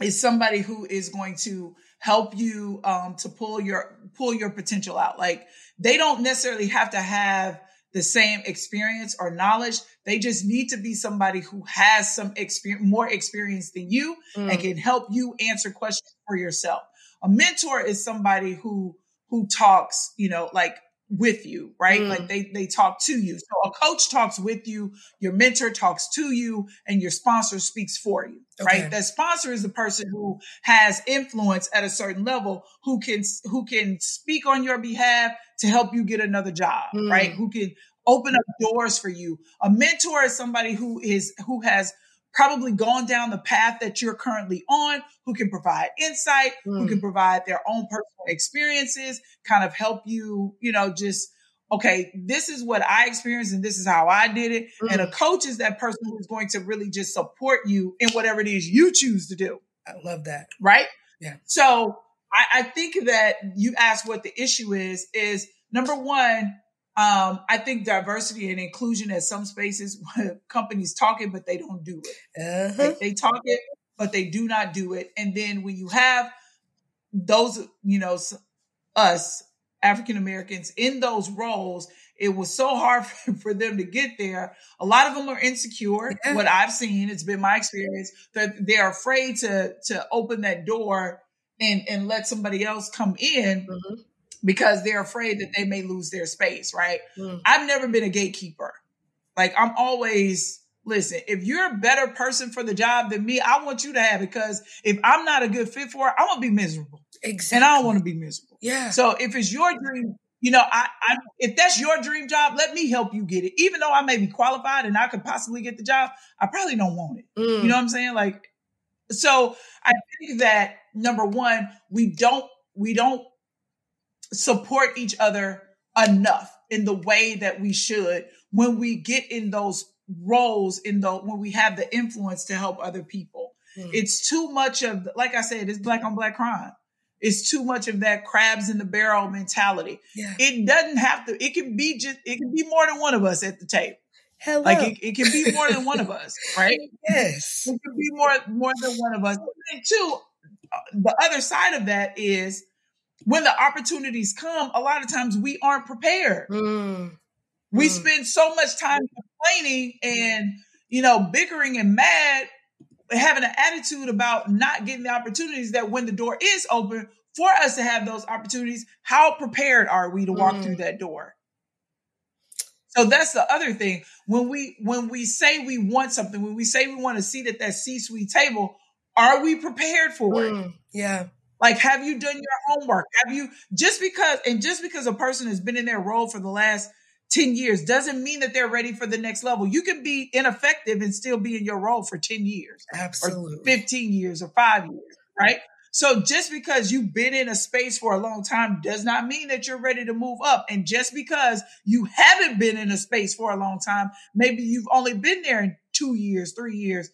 is somebody who is going to help you um, to pull your pull your potential out. Like they don't necessarily have to have the same experience or knowledge. They just need to be somebody who has some experience, more experience than you, and Mm. can help you answer questions for yourself. A mentor is somebody who who talks, you know, like with you, right? Mm. Like they they talk to you. So a coach talks with you, your mentor talks to you, and your sponsor speaks for you, Okay. right? That sponsor is the person who has influence at a certain level, who can who can speak on your behalf to help you get another job, Mm. right? Who can open up doors for you. A mentor is somebody who is who has probably gone down the path that you're currently on, who can provide insight, who Mm. can provide their own personal experiences, kind of help you, you know, just okay, this is what I experienced and this is how I did it. And a coach is that person who's going to really just support you in whatever it is you choose to do I love that. right? Yeah. So I, I think that you asked what the issue is. Is number one, um, I think diversity and inclusion at some spaces companies talk it, but they don't do it. Uh-huh. Like, they talk it, but they do not do it. And then when you have those, you know, us African Americans in those roles, it was so hard for, for them to get there. A lot of them are insecure. Yeah. What I've seen, it's been my experience that they're afraid to to open that door and and let somebody else come in Mhm. Because they're afraid that they may lose their space. Right? Mm. I've never been a gatekeeper. Like I'm always listen, if you're a better person for the job than me, I want you to have it because if I'm not a good fit for it, I'm gonna be miserable. Exactly. And I don't want to be miserable. Yeah. So if it's your dream, you know, I, I if that's your dream job, let me help you get it. Even though I may be qualified and I could possibly get the job, I probably don't want it. Mm. You know what I'm saying? Like, so I think that number one, we don't we don't support each other enough in the way that we should when we get in those roles in the when we have the influence to help other people. Mm. It's too much of like I said, it's black on black crime. It's too much of that crabs in the barrel mentality. yeah. It doesn't have to, it can be just it can be more than one of us at the table. Hello. Like it, it can be more than one of us, right? yes. It could be more more than one of us. And two, uh, the other side of that is when the opportunities come, a lot of times we aren't prepared. Mm. We Mm. spend so much time complaining and you know bickering and mad, having an attitude about not getting the opportunities that when the door is open for us to have those opportunities, how prepared are we to walk Mm. through that door? So that's the other thing. When we when we say we want something, when we say we want a seat at that C-suite table, are we prepared for it? Mm. Yeah. Like, have you done your homework? Have you just because and just because a person has been in their role for the last 10 years doesn't mean that they're ready for the next level. You can be ineffective and still be in your role for 10 years or Absolutely. 15 years or five years, right? So just because you've been in a space for a long time does not mean that you're ready to move up. And just because you haven't been in a space for a long time, maybe you've only been there in two years, three years,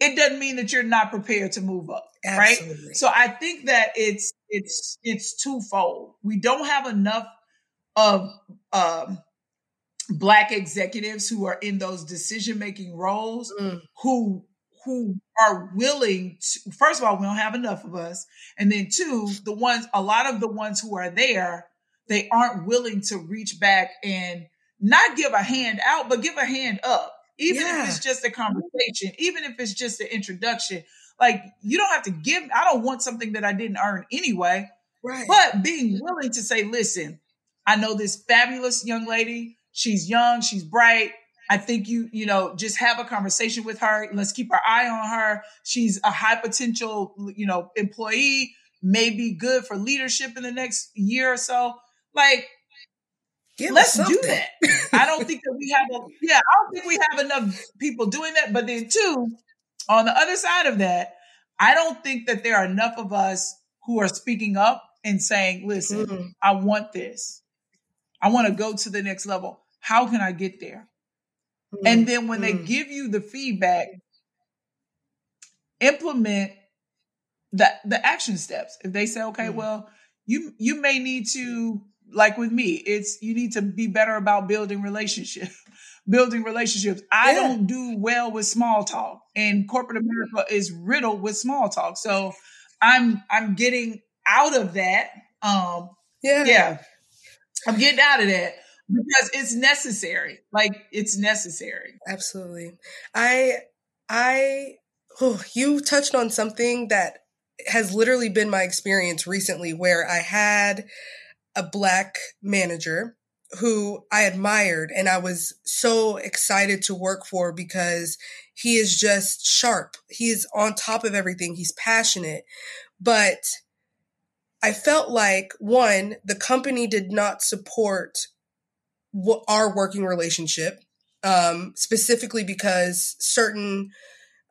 it doesn't mean that you're not prepared to move up, right? So I think that it's it's it's twofold. We don't have enough of um, black executives who are in those decision making roles Mm. who who are willing to first of all we don't have enough of us and then two the ones a lot of the ones who are there they aren't willing to reach back and not give a hand out but give a hand up even Yeah. if it's just a conversation even if it's just an introduction like you don't have to give i don't want something that i didn't earn anyway Right. but being willing to say, listen, I know this fabulous young lady. She's young, she's bright. I think you, you know, just have a conversation with her. Let's keep our eye on her. She's a high potential, you know, employee, may be good for leadership in the next year or so. Like, Give let's do that. I don't we have a yeah, I don't think we have enough people doing that. But then two, on the other side of that, I don't think that there are enough of us who are speaking up and saying, listen, Mm. I want this. I want to go to the next level. How can I get there? And then when they Mm. give you the feedback, implement the the action steps. If they say, okay, Mm. well, you you may need to like with me, it's you need to be better about building relationship, building relationships. I Yeah. don't do well with small talk, and corporate America is riddled with small talk. So I'm I'm getting out of that. Um, Yeah. yeah, I'm getting out of that because it's necessary. Like it's necessary. Absolutely. I I oh, you touched on something that has literally been my experience recently where I had a black manager who I admired and I was so excited to work for because he is just sharp. He is on top of everything. He's passionate. But I felt like one, the company did not support our working relationship um, specifically because certain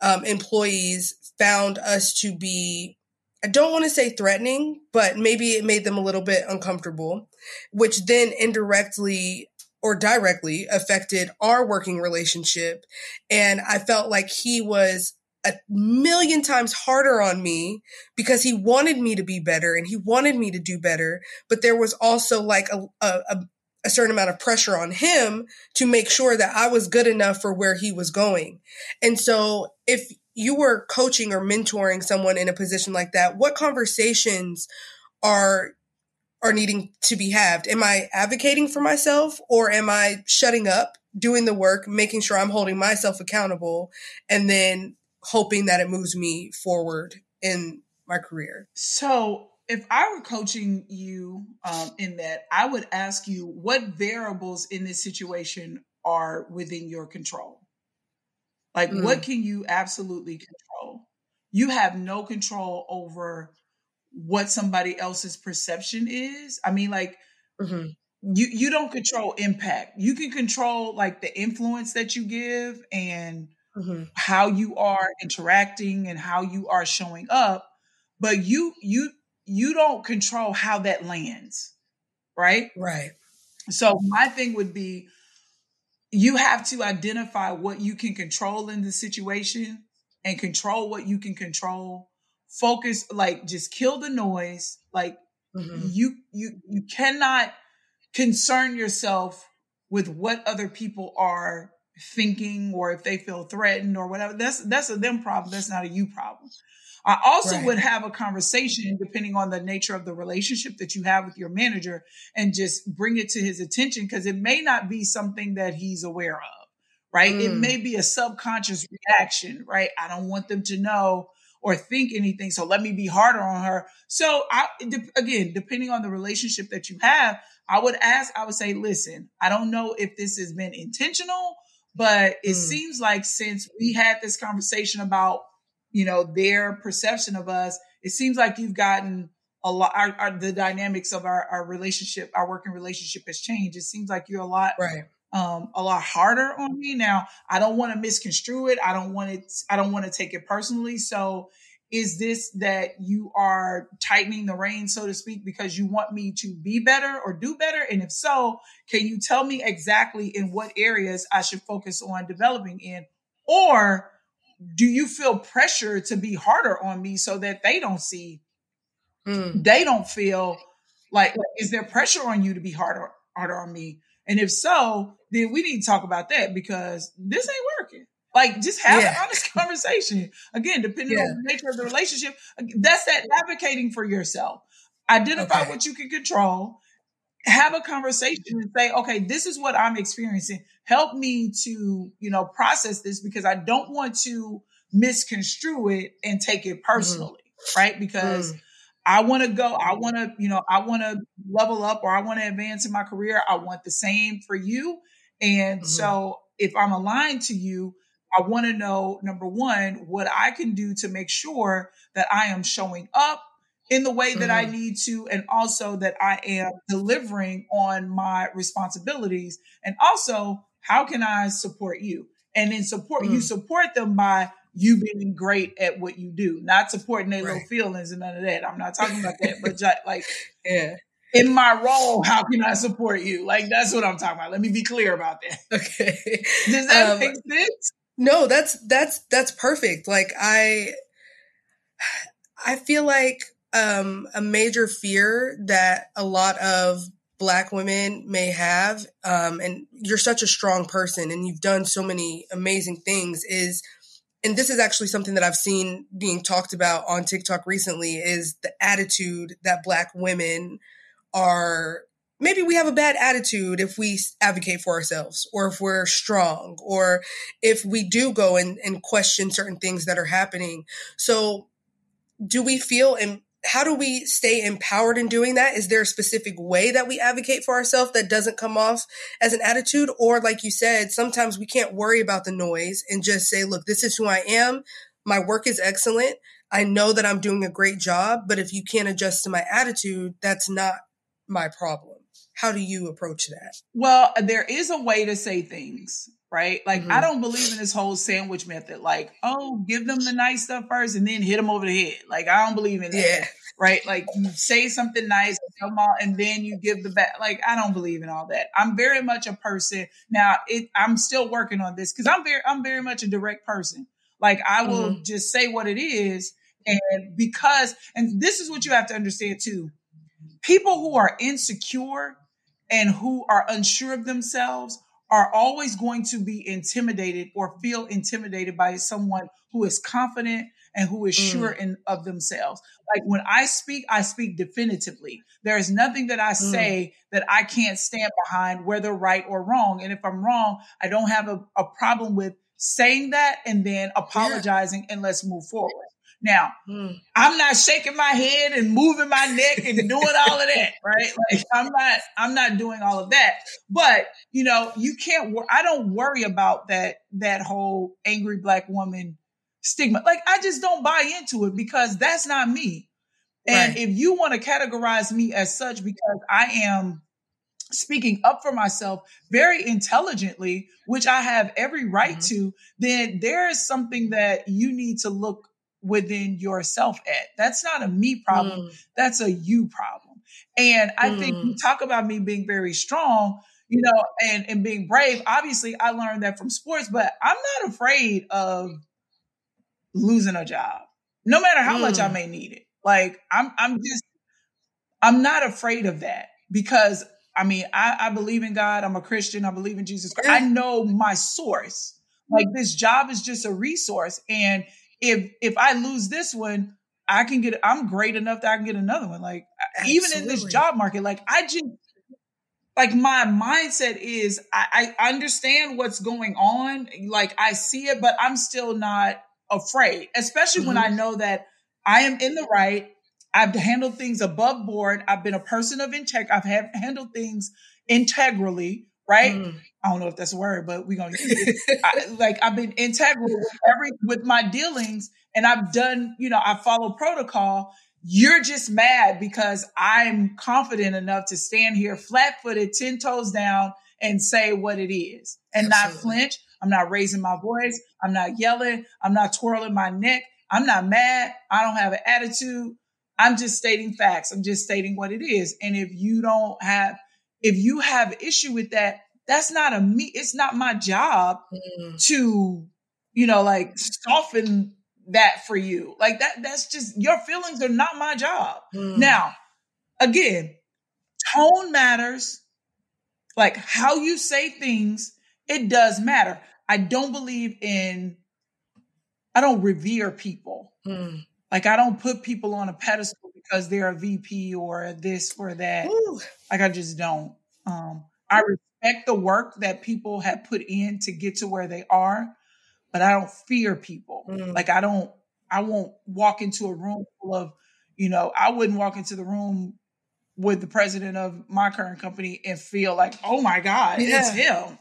um, employees found us to be, I don't want to say threatening, but maybe it made them a little bit uncomfortable, which then indirectly or directly affected our working relationship. And I felt like he was a million times harder on me because he wanted me to be better and he wanted me to do better. But there was also like a, a, a certain amount of pressure on him to make sure that I was good enough for where he was going. And so if you were coaching or mentoring someone in a position like that, what conversations are are needing to be had? Am I advocating for myself or am I shutting up, doing the work, making sure I'm holding myself accountable and then hoping that it moves me forward in my career? So, if I were coaching you um, in that, I would ask you what variables in this situation are within your control. Like, Mm. what can you absolutely control? You have no control over what somebody else's perception is. I mean, like, Mm-hmm. you you don't control impact. You can control like the influence that you give and Mm-hmm. how you are interacting and how you are showing up but you you you don't control how that lands right Right. so my thing would be you have to identify what you can control in the situation and control what you can control. Focus like just kill the noise. Like Mm-hmm. you you you cannot concern yourself with what other people are thinking or if they feel threatened or whatever. That's that's a them problem. That's not a you problem i also Right. would have a conversation depending on the nature of the relationship that you have with your manager and just bring it to his attention because it may not be something that he's aware of right it Mm. may be a subconscious reaction right i don't want them to know or think anything so let me be harder on her so i again depending on the relationship that you have i would ask i would say listen i don't know if this has been intentional but it Mm. seems like since we had this conversation about you know their perception of us it seems like you've gotten a lot our, our, the dynamics of our, our relationship our working relationship has changed. It seems like you're a lot Right. um a lot harder on me. Now i don't want to misconstrue it. I don't want it i don't want to take it personally. So is this that you are tightening the reins, so to speak because you want me to be better or do better? And if so can you tell me exactly in what areas i should focus on developing in? Or do you feel pressure to be harder on me so that they don't see Mm. they don't feel like is there pressure on you to be harder harder on me and if so then we need to talk about that because this ain't working like just have Yeah. an honest conversation again depending Yeah. on the nature of the relationship that's that advocating for yourself identify Okay. what you can control have a conversation and say okay this is what i'm experiencing help me to you know process this because i don't want to misconstrue it and take it personally right because Mm. I want to go, I want to, you know, I want to level up or I want to advance in my career. I want the same for you. And Mhm. so if I'm aligned to you, I want to know number one, what I can do to make sure that I am showing up in the way that I Mhm. need to, and also that I am delivering on my responsibilities. And also, how can I support you? And then support you Mm. support them by you being great at what you do, not supporting their little feelings and none of that. I'm not talking about that, but ju- like Yeah. in my role, how can I support you? Like that's what I'm talking about. Let me be clear about that. Okay. Does that Um, make sense? No, that's that's that's perfect. Like I I feel like um a major fear that a lot of black women may have um, and you're such a strong person and you've done so many amazing things is and this is actually something that i've seen being talked about on tiktok recently is the attitude that black women are maybe we have a bad attitude if we advocate for ourselves or if we're strong or if we do go and, and question certain things that are happening. So do we feel how do we stay empowered in doing that? Is there a specific way that we advocate for ourselves that doesn't come off as an attitude? Or, like you said, sometimes we can't worry about the noise and just say, look, this is who I am. My work is excellent. I know that I'm doing a great job, but if you can't adjust to my attitude, that's not my problem. How do you approach that? Well, there is a way to say things right? Like mm-hmm. I don't believe in this whole sandwich method. Like, oh, give them the nice stuff first and then hit them over the head. Like I don't believe in that. Yeah. Right? Like you say something nice and, all, and then you give the back. Like I don't believe in all that. I'm very much a person now. It, I'm still working on this because I'm very I'm very much a direct person. Like I will mm-hmm. just say what it is, and because and this is what you have to understand too. People who are insecure and who are unsure of themselves are always going to be intimidated or feel intimidated by someone who is confident and who is mm. sure in, of themselves. Like when I speak, I speak definitively. There is nothing that I mm. say mm. that I can't stand behind, whether right or wrong. And if I'm wrong, I don't have a, a problem with saying that and then apologizing yeah. and let's move forward. Now, mm. I'm not shaking my head and moving my neck and doing all of that, right? Like I'm not, I'm not doing all of that. But you know, you can't. I don't worry about that that whole angry black woman stigma. Like I just don't buy into it because that's not me. And right. if you want to categorize me as such because I am speaking up for myself very intelligently, which I have every right mm-hmm. to, then there is something that you need to look within yourself at. That's not a me problem. Mm. That's a you problem. And I mm. think you talk about me being very strong, you know, and, and being brave. Obviously, I learned that from sports, but I'm not afraid of losing a job, no matter how mm. much I mm. may need it. Like I'm, I'm just, I'm not afraid of that because I mean, I, I believe in God. I'm a Christian. I believe in Jesus Christ. I know my source. Like this job is just a resource. And if if I lose this one, I can get I'm great enough that I can get another one. Like Absolutely. even in this job market, like I just like my mindset is I, I understand what's going on. Like I see it, but I'm still not afraid, especially mm-hmm. when I know that I am in the right. I've handled things above board. I've been a person of integrity. I've handled things integrally, right? Mm. I don't know if that's a word, but we're gonna use it. I, like I've been integral with every with my dealings, and I've done, you know, I follow protocol. You're just mad because I'm confident enough to stand here flat footed, 10 toes down, and say what it is and Absolutely. not flinch. I'm not raising my voice. I'm not yelling. I'm not twirling my neck. I'm not mad. I don't have an attitude. I'm just stating facts. I'm just stating what it is. And if you don't have, if you have issue with that, that's not a me. It's not my job mm. to, you know, like soften that for you. Like that, that's just your feelings are not my job. Mm. Now, again, tone matters. Like how you say things, it does matter. I don't believe in, I don't revere people. Mm. Like I don't put people on a pedestal because they're a VP or this or that. Ooh. Like I just don't. Um, I respect the work that people have put in to get to where they are, but I don't fear people. Mm. Like I don't, I won't walk into a room full of, you know, I wouldn't walk into the room with the president of my current company and feel like, oh my God, yeah. it's him.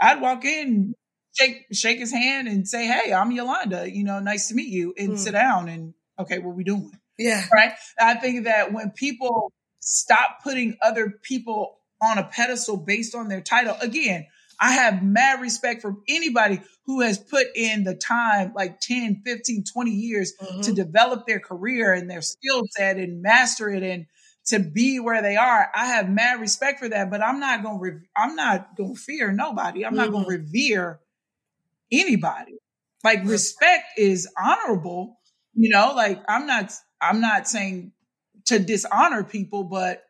I'd walk in, shake shake his hand and say, Hey, I'm Yolanda, you know, nice to meet you, and mm. sit down and okay, what we doing? Yeah. Right. I think that when people stop putting other people on a pedestal based on their title. Again, I have mad respect for anybody who has put in the time, like 10, 15, 20 years mm-hmm. to develop their career and their skill set and master it and to be where they are. I have mad respect for that, but I'm not going to, re- I'm not going to fear nobody. I'm mm-hmm. not going to revere anybody. Like respect is honorable, you know, like I'm not, I'm not saying to dishonor people, but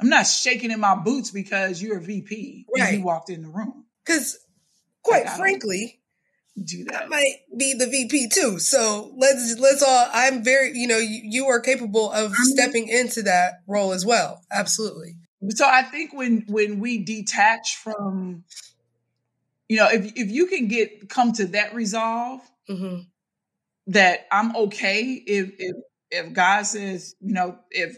I'm not shaking in my boots because you're a VP and Right. you walked in the room. Because, quite I don't- frankly, Do I that. might be the VP too. So let's let's all. I'm very, you know, you, you are capable of stepping into that role as well. Absolutely. So I think when when we detach from, you know, if if you can get come to that resolve hmm that I'm okay if if if God says, you know, if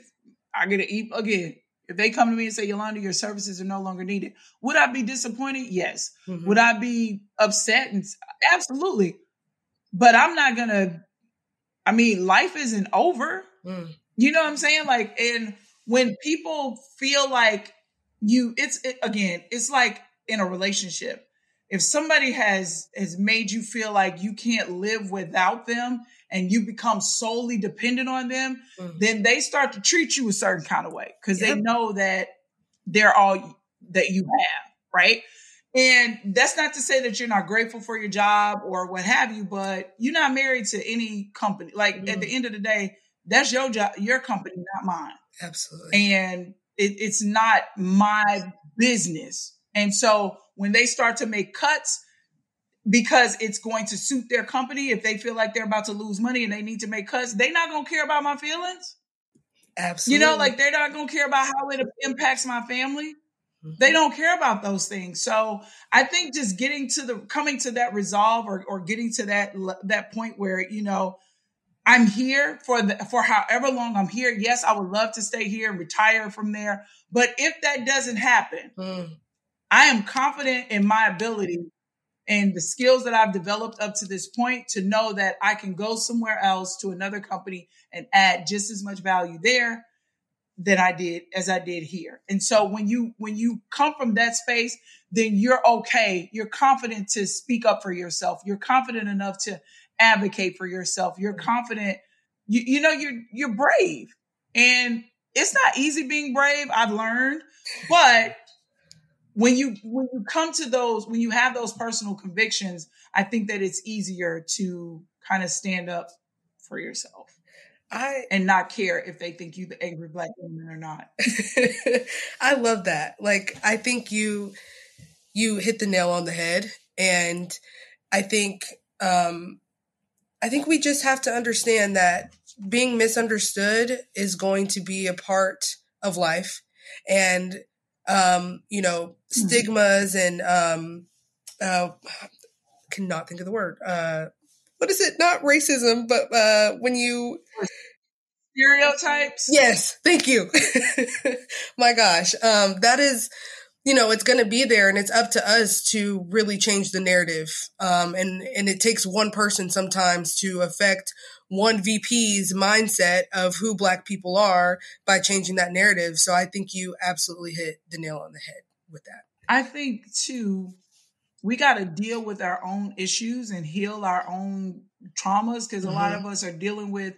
I get to eat again, if they come to me and say, Yolanda, your services are no longer needed, would I be disappointed? Yes. hmm Would I be upset? And absolutely. But I'm not gonna. I mean, life isn't over. Mm. You know what I'm saying? Like, and when people feel like you, it's it, again, it's like in a relationship. If somebody has has made you feel like you can't live without them, and you become solely dependent on them, Mm. then they start to treat you a certain kind of way because they know that they're all that you have, right? And that's not to say that you're not grateful for your job or what have you, but you're not married to any company. Like at Mhm. the end of the day, that's your job, your company, not mine. Absolutely. And it, it's not my business. And so when they start to make cuts because it's going to suit their company, if they feel like they're about to lose money and they need to make cuts, they're not going to care about my feelings. Absolutely. You know, like they're not going to care about how it impacts my family. They don't care about those things. So I think just getting to the coming to that resolve or, or getting to that that point where you know I'm here for the for however long I'm here. Yes, I would love to stay here and retire from there. But if that doesn't happen, Mm. I am confident in my ability and the skills that I've developed up to this point to know that I can go somewhere else to another company and add just as much value there than I did as I did here. And so when you when you come from that space, then you're okay. You're confident to speak up for yourself. You're confident enough to advocate for yourself. You're mm-hmm. confident. You you know you're you're brave. And it's not easy being brave, I've learned, but when you when you come to those when you have those personal convictions, I think that it's easier to kind of stand up for yourself I and not care if they think you the angry black woman or not. I love that. Like I think you you hit the nail on the head and I think um I think we just have to understand that being misunderstood is going to be a part of life and um you know stigmas and um uh cannot think of the word uh what is it not racism but uh when you Stereotypes. Yes, thank you. My gosh. Um, that is, you know, it's going to be there and it's up to us to really change the narrative. Um, and, and it takes one person sometimes to affect one VP's mindset of who black people are by changing that narrative. So I think you absolutely hit the nail on the head with that. I think too, we got to deal with our own issues and heal our own traumas because a lot Mhm. of us are dealing with,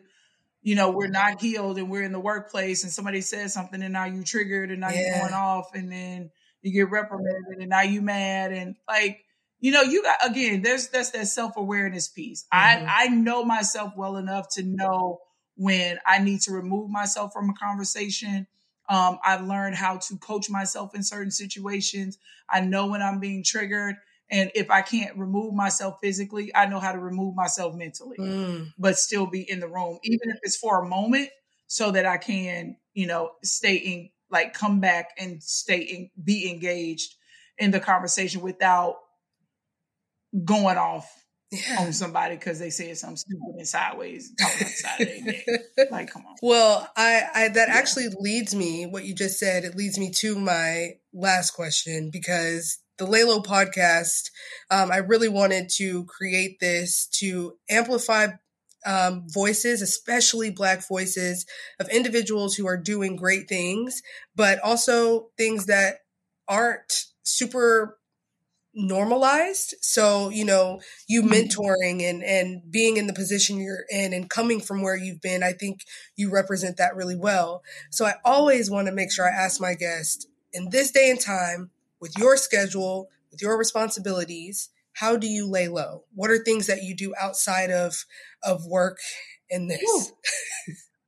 you know, we're not healed and we're in the workplace and somebody says something and now you triggered and now you're going off and then you get reprimanded and now you mad and like, you know, you got again, there's that's that self-awareness piece. Mhm. I I know myself well enough to know when I need to remove myself from a conversation. Um, I've learned how to coach myself in certain situations. I know when I'm being triggered. And if I can't remove myself physically, I know how to remove myself mentally, Mm, but still be in the room, even if it's for a moment, so that I can, you know, stay in, like, come back and stay in, be engaged in the conversation without going off yeah. on somebody because they said something stupid and sideways, talking about the side of their neck. Like, come on. Well, I, I that Yeah. actually leads me what you just said. It leads me to my last question because the Lay Low podcast, um, I really wanted to create this to amplify um, voices, especially Black voices of individuals who are doing great things, but also things that aren't super normalized. So, you know, you Mhm. mentoring and and being in the position you're in and coming from where you've been, I think you represent that really well. So I always want to make sure I ask my guest in this day and time with your schedule, with your responsibilities, how do you lay low? What are things that you do outside of of work in this?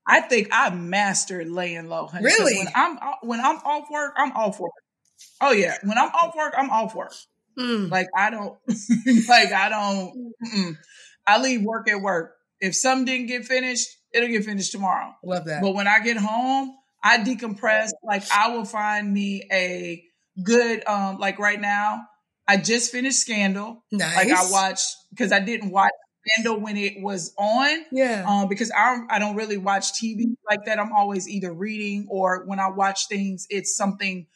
I think I mastered laying low, honey. Really? When I'm when I'm off work, I'm off work. Oh yeah, when I'm off work, I'm off work. Mm. Like I don't, like I don't. Mm-mm. I leave work at work. If some didn't get finished, it'll get finished tomorrow. Love that. But when I get home, I decompress. Like I will find me a good, um, like right now, I just finished Scandal. nice. Like I watched because I didn't watch Scandal when it was on. Yeah. Um, because I I don't really watch TV like that. I'm always either reading or when I watch things, it's something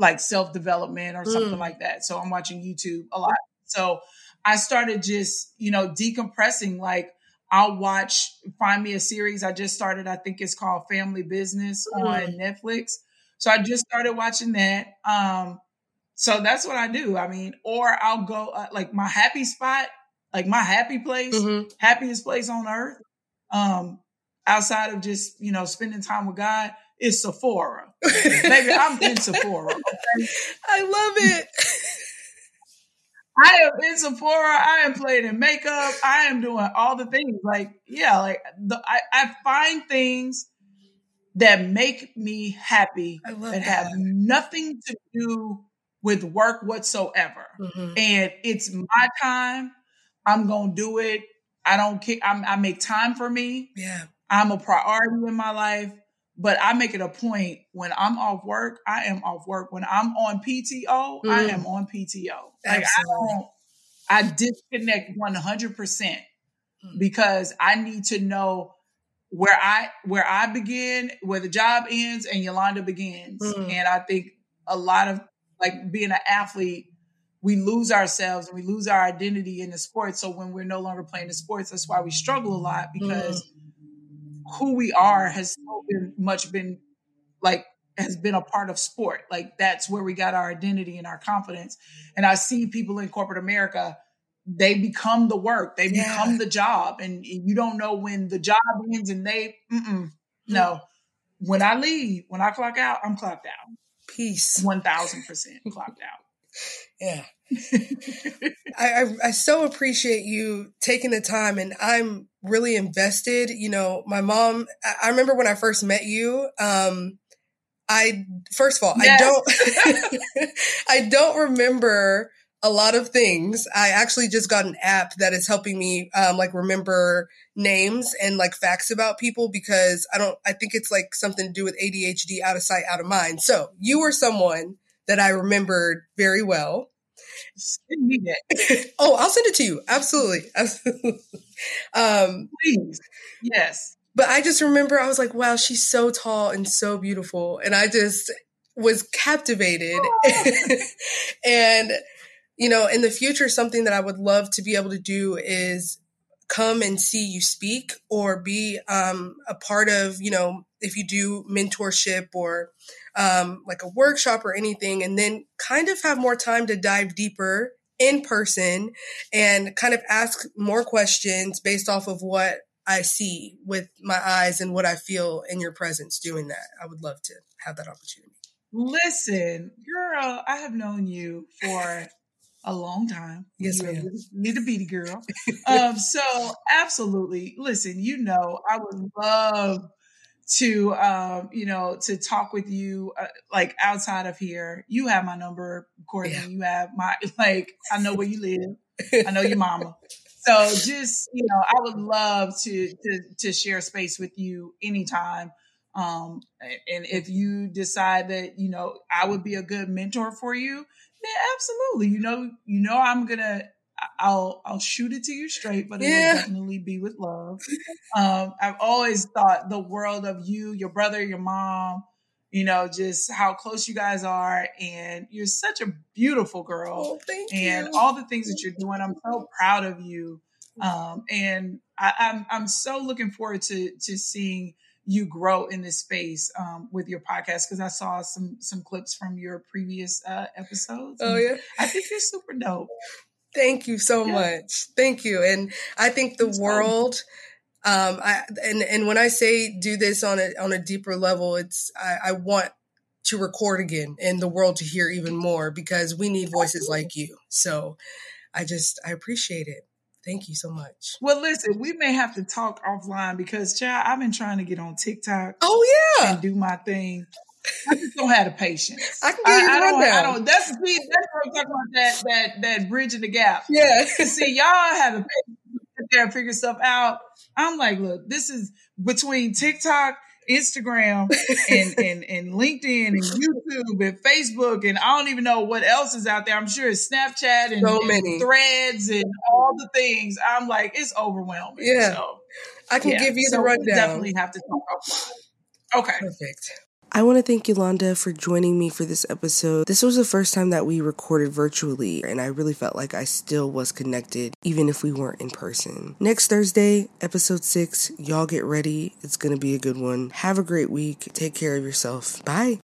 like self development or something Mm. like that. So I'm watching YouTube a lot. So I started just you know decompressing. Like I'll watch, find me a series I just started. I think it's called Family Business Mm. on Netflix. So I just started watching that. Um, so that's what I do. I mean, or I'll go uh, like my happy spot, like my happy place Mhm. happiest place on earth, um, outside of just you know spending time with God, is Sephora. Baby, I'm in Sephora. okay? I love it. I am in Sephora. I am playing in makeup. I am doing all the things. Like, yeah, like the, I, I find things that make me happy love that have nothing to do with work whatsoever. Mhm. and it's my time. I'm gonna do it. I don't care. I'm, I make time for me. Yeah. I'm a priority in my life, but I make it a point when I'm off work, I am off work. When I'm on PTO, I Mm. am on PTO. Like I don't, I disconnect 100% Mm. because I need to know where I where I begin, where the job ends, and Yolanda begins. Mm. And I think a lot of like being an athlete, we lose ourselves and we lose our identity in the sport. So when we're no longer playing the sports, that's why we struggle a lot because who we are has so been, much been like has been a part of sport. Like that's where we got our identity and our confidence. And I see people in corporate America, they become the work, they Yeah. become the job, and you don't know when the job ends. And they, mm-mm, mm. no, when I leave, when I clock out, I'm clocked out, Peace. one thousand percent clocked out. Yeah. I, I I so appreciate you taking the time, and I'm really invested. You know, my mom. I, I remember when I first met you. Um, I first of all, Yes. I don't. I don't remember a lot of things. I actually just got an app that is helping me, um, like remember names and like facts about people because I don't. I think it's like something to do with ADHD, out of sight, out of mind. So you were someone that I remembered very well. Send me that, Oh, I'll send it to you. Absolutely. Absolutely. Um, please. Yes. but I just remember I was like, wow, she's so tall and so beautiful. And I just was captivated. and, you know, in the future, something that I would love to be able to do is come and see you speak or be um, a part of, you know, if you do mentorship or um, like a workshop or anything, and then kind of have more time to dive deeper in person and kind of ask more questions based off of what I see with my eyes and what I feel in your presence doing that. I would love to have that opportunity. Listen, girl, I have known you for a long time. Yes, you ma'am. Need a beady girl. um, so absolutely. Listen, you know, I would love to, um, you know, to talk with you, uh, like outside of here. You have my number, Kourtlynn. Yeah. You have my, like, I know where you live. I know your mama. So just, you know, I would love to, to, to share space with you anytime. Um, and if you decide that, you know, I would be a good mentor for you, then absolutely. You know, you know, I'm gonna, I'll, I'll shoot it to you straight, but it Yeah. will definitely be with love. Um, I've always thought the world of you, your brother, your mom, you know, just how close you guys are. And you're such a beautiful girl Oh, thank and you. all the things that you're doing. I'm so proud of you. Um, and I, I'm I'm so looking forward to to seeing you grow in this space um, with your podcast because I saw some some clips from your previous uh, episodes. oh yeah. I think you're super dope. Thank you so Yeah. much. Thank you. And I think the It's fun. world um I and and when I say do this on a on a deeper level, it's I, I want to record again and the world to hear even more because we need voices like you. So I just I appreciate it. Thank you so much. Well, listen, we may have to talk offline because, child, I've been trying to get on TikTok Oh yeah. and do my thing. I just don't have the patience. I can give you the I don't, I don't. That's the that's what I'm talking about. That that that bridging the gap. Yeah. See, y'all have the patience to sit there and figure stuff out. I'm like, look, this is between TikTok, Instagram, and, and, and LinkedIn and YouTube and Facebook, and I don't even know what else is out there. I'm sure it's Snapchat and, So and many. threads and all the things. I'm like, it's overwhelming. Yeah. So, I can yeah. give you So the rundown. definitely have to talk offline. Okay. Perfect. I want to thank Yolanda for joining me for this episode. This was the first time that we recorded virtually, and I really felt like I still was connected, even if we weren't in person. Next Thursday, episode six, y'all get ready. It's going to be a good one. Have a great week. Take care of yourself. Bye.